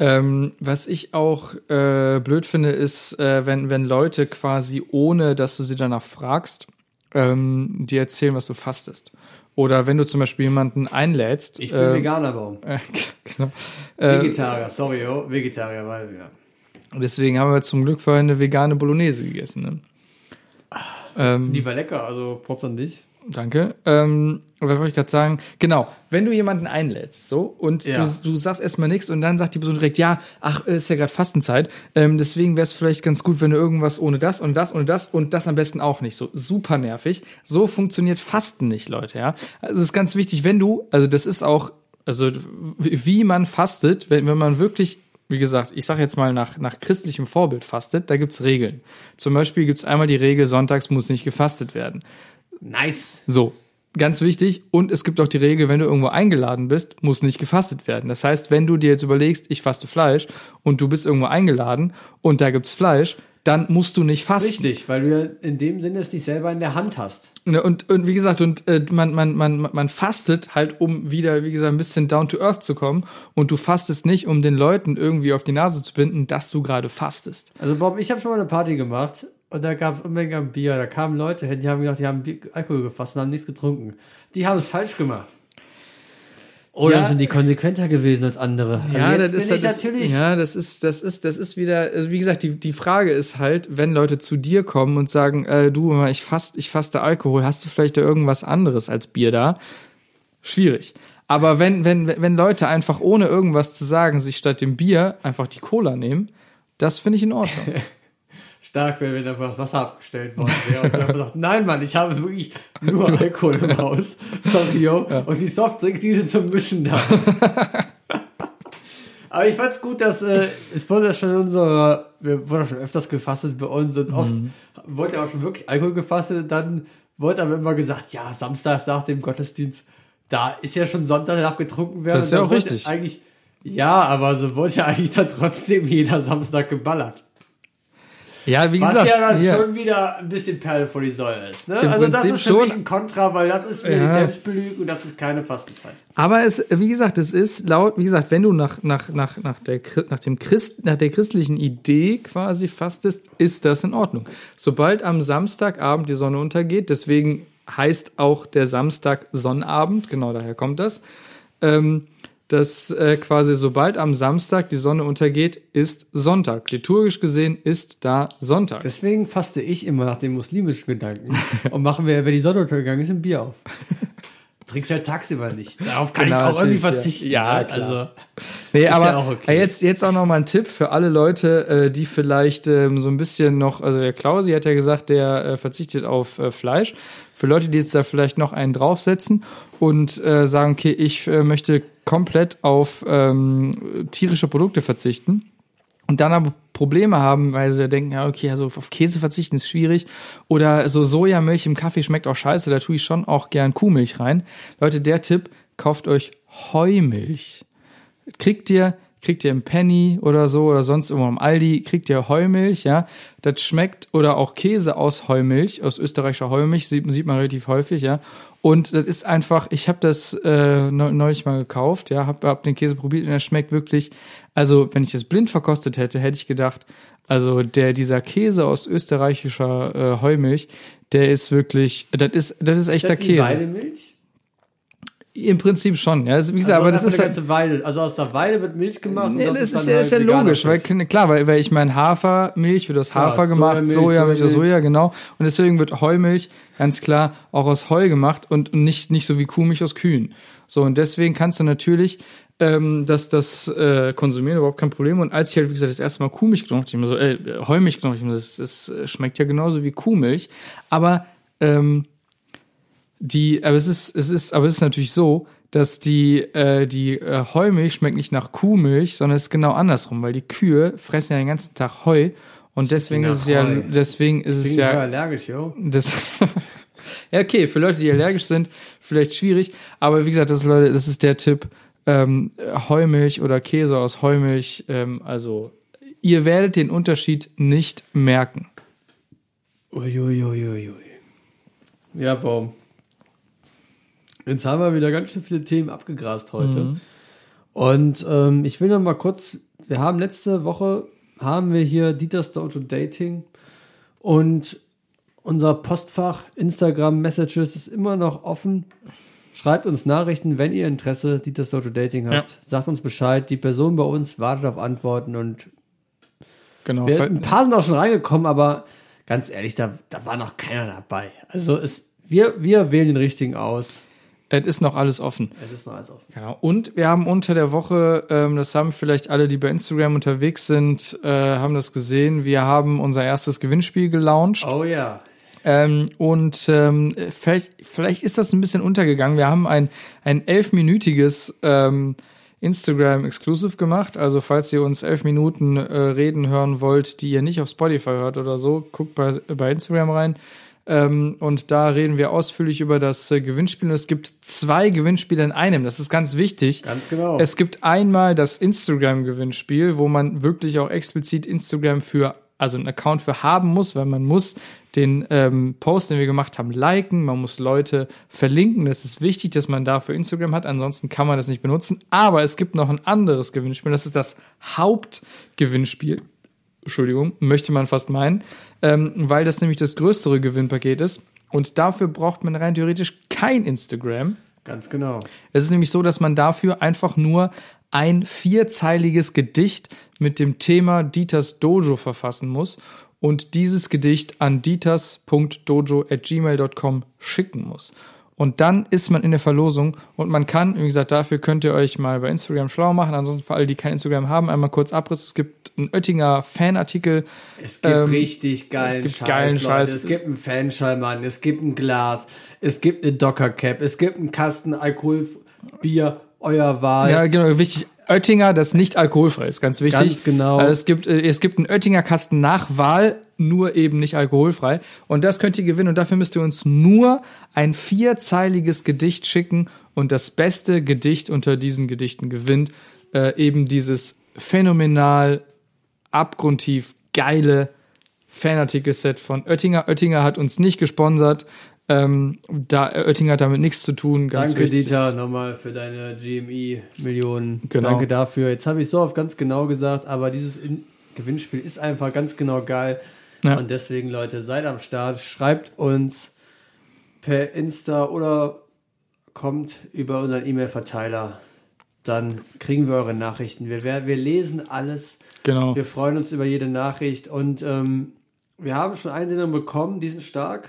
A: Ähm, was ich auch äh, blöd finde, ist, äh, wenn, wenn Leute quasi, ohne dass du sie danach fragst, ähm, dir erzählen, was du fastest. Oder wenn du zum Beispiel jemanden einlädst.
B: Ich bin
A: ähm,
B: Veganer.
A: Äh, (laughs) genau. Äh,
B: Vegetarier, sorry, oh, Vegetarier, weil, ja.
A: deswegen haben wir zum Glück vorhin eine vegane Bolognese gegessen. Ne? Ähm,
B: Die war lecker, also Props an dich.
A: Danke. Ähm, was wollte ich gerade sagen? Genau, wenn du jemanden einlädst, so, und
B: Ja.
A: du, du sagst erstmal nichts und dann sagt die Person direkt, ja, ach, ist ja gerade Fastenzeit, ähm, deswegen wäre es vielleicht ganz gut, wenn du irgendwas ohne das und das und das und das am besten auch nicht. So super nervig. So funktioniert Fasten nicht, Leute, ja. Also es ist ganz wichtig, wenn du, also das ist auch, also wie man fastet, wenn, wenn man wirklich wie gesagt, ich sage jetzt mal nach, nach christlichem Vorbild fastet, da gibt's Regeln. Zum Beispiel gibt's einmal die Regel, sonntags muss nicht gefastet werden.
B: Nice.
A: So, ganz wichtig. Und es gibt auch die Regel, wenn du irgendwo eingeladen bist, muss nicht gefastet werden. Das heißt, wenn du dir jetzt überlegst, ich faste Fleisch und du bist irgendwo eingeladen und da gibt's Fleisch, dann musst du nicht fasten.
B: Richtig, weil du ja in dem Sinne es nicht selber in der Hand hast.
A: Ne, Und, und wie gesagt, und äh, man, man, man, man fastet halt, um wieder, wie gesagt, ein bisschen down to earth zu kommen. Und du fastest nicht, um den Leuten irgendwie auf die Nase zu binden, dass du gerade fastest.
B: Also Bob, ich habe schon mal eine Party gemacht und da gab es Unmengen an Bier. Da kamen Leute hin, die haben gedacht, die haben Bier, Alkohol gefasst und haben nichts getrunken. Die haben es falsch gemacht. Oder
A: Ja.
B: sind die konsequenter gewesen als andere? Also
A: Ja,
B: jetzt
A: das ist das,
B: natürlich.
A: ja, das ist, das ist, das ist wieder, also wie gesagt, die, die Frage ist halt, wenn Leute zu dir kommen und sagen, äh, du, ich fast, ich faste Alkohol, hast du vielleicht da irgendwas anderes als Bier da? Schwierig. Aber wenn, wenn, wenn Leute einfach ohne irgendwas zu sagen, sich statt dem Bier einfach die Cola nehmen, das finde ich in Ordnung. (laughs)
B: Stark wäre, wenn einfach das Wasser abgestellt worden wäre und einfach sagt, nein, Mann, ich habe wirklich nur Alkohol im Haus. Sorry, yo. Und die Softdrinks, die sind zum Mischen da. (laughs) Aber ich fand's gut, dass äh, es wurde ja schon in unserer, wir wurden schon öfters gefastet bei uns und oft wurde ja auch schon wirklich Alkohol gefastet. Dann wurde aber immer gesagt, ja, samstags nach dem Gottesdienst, da ist ja schon Sonntag, da darf getrunken werden.
A: Das ist ja
B: dann
A: auch richtig.
B: Eigentlich, ja, aber so wurde ja eigentlich dann trotzdem jeder Samstag geballert.
A: Ja, wie
B: Was
A: gesagt,
B: ja dann
A: ja.
B: schon wieder ein bisschen Perle vor die Säule ist. Ne? Also das
A: Prinzip
B: ist für mich
A: schon.
B: ein Kontra, weil das ist mir
A: Ja.
B: die Selbstbelügung und das ist keine Fastenzeit.
A: Aber es, wie gesagt, es ist laut, wie gesagt, wenn du nach, nach, nach, nach, der, nach, dem Christ, nach der christlichen Idee quasi fastest, ist das in Ordnung. Sobald am Samstagabend die Sonne untergeht, deswegen heißt auch der Samstag Sonnabend, genau daher kommt das, ähm, dass äh, quasi sobald am Samstag die Sonne untergeht, ist Sonntag. Liturgisch gesehen ist da Sonntag.
B: Deswegen faste ich immer nach dem muslimischen Gedanken und machen wir, wenn die Sonne untergegangen ist, ein Bier auf. Trinkst halt tagsüber nicht. (laughs) Darauf kann
A: Genau,
B: ich auch irgendwie
A: natürlich, ja.
B: verzichten.
A: Ja,
B: ne? Also,
A: Nee, aber
B: ja auch okay.
A: jetzt, jetzt auch noch mal ein Tipp für alle Leute, äh, die vielleicht ähm, so ein bisschen noch, also der Klausi hat ja gesagt, der äh, verzichtet auf äh, Fleisch. Für Leute, die jetzt da vielleicht noch einen draufsetzen und äh, sagen, okay, ich äh, möchte komplett auf ähm, tierische Produkte verzichten und dann aber Probleme haben, weil sie denken, ja, okay, also auf Käse verzichten ist schwierig oder so Sojamilch im Kaffee schmeckt auch scheiße, da tue ich schon auch gern Kuhmilch rein. Leute, der Tipp, kauft euch Heumilch kriegt ihr, kriegt ihr im Penny oder so oder sonst irgendwo am Aldi, kriegt ihr Heumilch, ja. Das schmeckt oder auch Käse aus Heumilch, aus österreichischer Heumilch, sieht, sieht man relativ häufig, ja. Und das ist einfach, ich habe das äh, neu- neulich mal gekauft, ja, hab, hab den Käse probiert und er schmeckt wirklich, also wenn ich das blind verkostet hätte, hätte ich gedacht, also der, dieser Käse aus österreichischer äh, Heumilch, der ist wirklich, das ist, das ist echter
B: wie
A: Käse.
B: Weidemilch?
A: Im Prinzip schon, ja. Also, wie gesagt,
B: Also
A: aber das ist halt,
B: Weide. Also aus der Weide wird Milch gemacht.
A: Nee,
B: und
A: das, ist, ja,
B: halt
A: ist ja logisch, weil
B: Fisch.
A: klar, weil, weil ich meine Hafermilch wird aus Hafer gemacht,
B: Sojamilch,
A: Sojamilch aus. Soja, genau. Und deswegen wird Heumilch ganz klar auch aus Heu gemacht und nicht, nicht so wie Kuhmilch aus Kühen. So, und deswegen kannst du natürlich ähm, das, das äh, konsumieren, überhaupt kein Problem. Und als ich halt, wie gesagt, das erste Mal Kuhmilch genommen habe, ich mir so, äh, Heumilch genommen habe, das, das äh, schmeckt ja genauso wie Kuhmilch. Aber ähm, die, aber es ist, es ist, aber es ist natürlich so, dass die, äh, die äh, Heumilch schmeckt nicht nach Kuhmilch, sondern es ist genau andersrum, weil die Kühe fressen ja den ganzen Tag Heu und deswegen ist es ja, deswegen ist es
B: Bin
A: ja,
B: ja allergisch, yo.
A: das, (laughs) ja okay, für Leute, die allergisch sind, vielleicht schwierig, aber wie gesagt, das ist Leute, das ist der Tipp, ähm, Heumilch oder Käse aus Heumilch, ähm, also ihr werdet den Unterschied nicht merken.
B: Uiuiuiui. Ja, Baum. Jetzt haben wir wieder ganz schön viele Themen abgegrast heute. Und ähm, ich will noch mal kurz, wir haben letzte Woche, haben wir hier Dieters Dojo Dating und unser Postfach Instagram Messages ist immer noch offen. Schreibt uns Nachrichten, wenn ihr Interesse Dieters Dojo Dating habt. Sagt uns Bescheid. Die Person bei uns wartet auf Antworten und
A: Genau.
B: wir, ein paar sind auch schon reingekommen, aber ganz ehrlich, da, da war noch keiner dabei. Also es, wir, wir wählen den richtigen aus.
A: Es ist noch alles offen.
B: Es ist noch alles offen.
A: Genau. Und wir haben unter der Woche, ähm, das haben vielleicht alle, die bei Instagram unterwegs sind, äh, haben das gesehen. Wir haben unser erstes Gewinnspiel gelauncht.
B: Oh ja.
A: Ähm, und ähm, vielleicht, vielleicht ist das ein bisschen untergegangen. Wir haben ein, ein elfminütiges ähm, Instagram Exclusive gemacht. Also falls ihr uns elf Minuten äh, reden hören wollt, die ihr nicht auf Spotify hört oder so, guckt bei, bei Instagram rein. Ähm, und da reden wir ausführlich über das äh, Gewinnspiel. Und es gibt zwei Gewinnspiele in einem. Das ist ganz wichtig.
B: Ganz genau.
A: Es gibt einmal das Instagram-Gewinnspiel, wo man wirklich auch explizit Instagram für, also einen Account für haben muss, weil man muss den ähm, Post, den wir gemacht haben, liken, man muss Leute verlinken. Das ist wichtig, dass man dafür Instagram hat, ansonsten kann man das nicht benutzen. Aber es gibt noch ein anderes Gewinnspiel, das ist das Hauptgewinnspiel. Entschuldigung, möchte man fast meinen, ähm, weil das nämlich das größere Gewinnpaket ist. Und dafür braucht man rein theoretisch kein Instagram.
B: Ganz genau.
A: Es ist nämlich so, dass man dafür einfach nur ein vierzeiliges Gedicht mit dem Thema Dieters Dojo verfassen muss und dieses Gedicht an dieters.dojo@gmail.com schicken muss. Und dann ist man in der Verlosung und man kann, wie gesagt, dafür könnt ihr euch mal bei Instagram schlau machen. Ansonsten für alle, die kein Instagram haben, einmal kurz Abriss. Es gibt einen Oettinger Fanartikel.
B: Es gibt
A: Ähm,
B: richtig geilen
A: es gibt
B: Scheiß,
A: geilen
B: Leute.
A: Scheiß.
B: Es gibt einen Fanschallmann, es gibt ein Glas, es gibt eine Dockercap, es gibt einen Kasten Alkoholbier, euer Wahl.
A: Ja, genau, wichtig. Oettinger, das nicht alkoholfrei ist, ganz wichtig.
B: Ganz genau.
A: Also es gibt, äh, es gibt einen Oettinger Kasten nach Wahl, nur eben nicht alkoholfrei. Und das könnt ihr gewinnen und dafür müsst ihr uns nur ein vierzeiliges Gedicht schicken und das beste Gedicht unter diesen Gedichten gewinnt äh, eben dieses phänomenal, abgrundtief geile Fanartikelset von Oettinger. Oettinger hat uns nicht gesponsert. Ähm, da Oettinger hat damit nichts zu tun. Ganz
B: Danke,
A: wichtig.
B: Dieter, nochmal für deine GMI-Millionen.
A: Genau.
B: Danke dafür. Jetzt habe ich so oft ganz genau gesagt, aber dieses In Gewinnspiel ist einfach ganz genau geil.
A: Ja.
B: Und deswegen, Leute, seid am Start. Schreibt uns per Insta oder kommt über unseren E-Mail-Verteiler. Dann kriegen wir eure Nachrichten. Wir, wir lesen alles.
A: Genau.
B: Wir freuen uns über jede Nachricht und ähm, wir haben schon Einsendungen bekommen, die sind stark,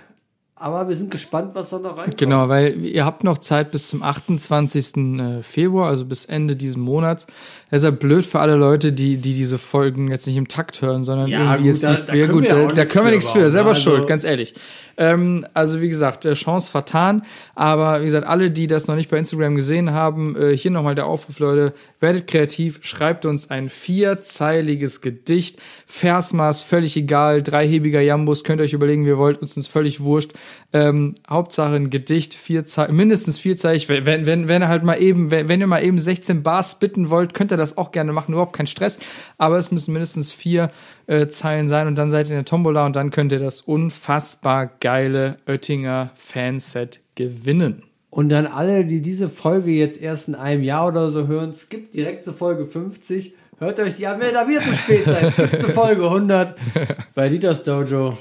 B: aber wir sind gespannt, was da noch reinkommt.
A: Genau, weil ihr habt noch Zeit bis zum 28. äh, Februar, also bis Ende diesen Monats. Deshalb blöd für alle Leute, die, die diese Folgen jetzt nicht im Takt hören, sondern
B: Ja,
A: irgendwie
B: gut,
A: ist die,
B: da- da
A: ja,
B: können
A: gut,
B: wir ja
A: da, da
B: nichts
A: können wir
B: für
A: nichts für, selber?
B: Also-
A: schuld, ganz ehrlich. Ähm, also wie gesagt, äh, Chance vertan, aber wie gesagt, alle, die das noch nicht bei Instagram gesehen haben, äh, hier nochmal der Aufruf, Leute, werdet kreativ, schreibt uns ein vierzeiliges Gedicht, Versmaß, völlig egal, dreihebiger Jambus, könnt ihr euch überlegen, wie ihr wollt, uns ist völlig wurscht. Ähm, Hauptsache ein Gedicht, vier mindestens wenn, wenn, wenn, wenn ihr halt mal eben, wenn, wenn ihr mal eben 16 Bars bitten wollt, könnt ihr das auch gerne machen, überhaupt kein Stress, aber es müssen mindestens vier äh, Zeilen sein und dann seid ihr in der Tombola und dann könnt ihr das unfassbar geile Oettinger Fanset gewinnen.
B: Und dann alle, die diese Folge jetzt erst in einem Jahr oder so hören, skippt direkt zur Folge 50. Hört euch die an, wenn ihr da wieder zu spät seid. Skippt zur Folge 100 bei Dieters Dojo.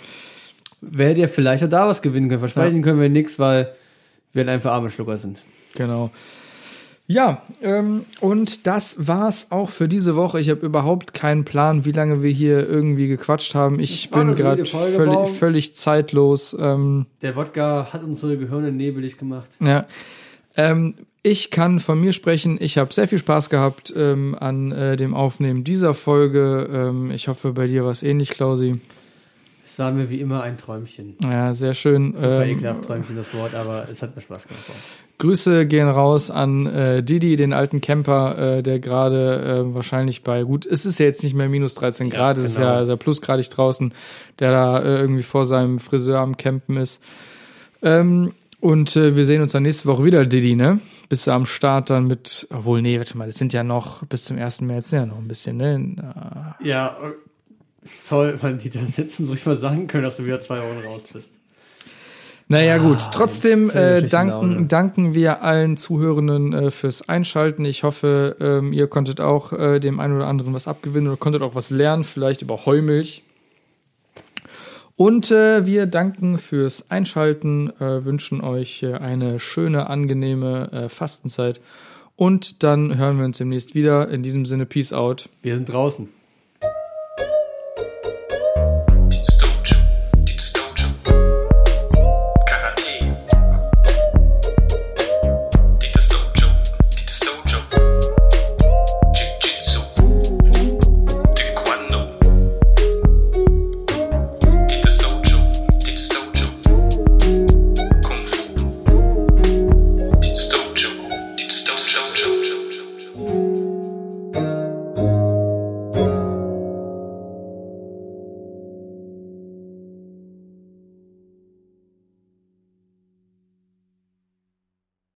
B: Werdet ihr vielleicht auch da was gewinnen können. Versprechen können wir nichts, weil wir einfach arme Schlucker sind.
A: Genau. Ja, ähm, und das war's auch für diese Woche. Ich habe überhaupt keinen Plan, wie lange wir hier irgendwie gequatscht haben. Ich bin gerade völlig, völlig zeitlos. Ähm,
B: Der Wodka hat unsere Gehirne nebelig gemacht.
A: ja. Ähm, ich kann von mir sprechen. Ich habe sehr viel Spaß gehabt ähm, an äh, dem Aufnehmen dieser Folge. Ähm, ich hoffe, bei dir war es ähnlich, Klausi.
B: Es war mir wie immer ein Träumchen.
A: Ja, sehr schön.
B: Super
A: Ähm,
B: ekelhaft Träumchen das Wort, aber es hat mir Spaß gemacht.
A: Grüße gehen raus an äh, Didi, den alten Camper, äh, der gerade äh, wahrscheinlich bei, gut, es ist ja jetzt nicht mehr minus 13 Grad, es ist
B: genau.
A: ja, ist ja plusgradig draußen, der da äh, irgendwie vor seinem Friseur am Campen ist. Ähm, und äh, wir sehen uns dann nächste Woche wieder, Didi, ne? Bist du am Start dann mit, obwohl, nee, warte mal, das sind ja noch bis zum 1. März sind ja noch ein bisschen, ne?
B: Ja, äh, toll, das hättest du uns ruhig mal sagen können, dass du wieder zwei Wochen raus bist.
A: Naja, gut.
B: Ah,
A: Trotzdem äh, danken, danken wir allen Zuhörenden äh, fürs Einschalten. Ich hoffe, ähm, ihr konntet auch äh, dem einen oder anderen was abgewinnen oder konntet auch was lernen, vielleicht über Heumilch. Und äh, wir danken fürs Einschalten, äh, wünschen euch äh, eine schöne, angenehme äh, Fastenzeit. Und dann hören wir uns demnächst wieder. In diesem Sinne, Peace out.
B: Wir sind draußen.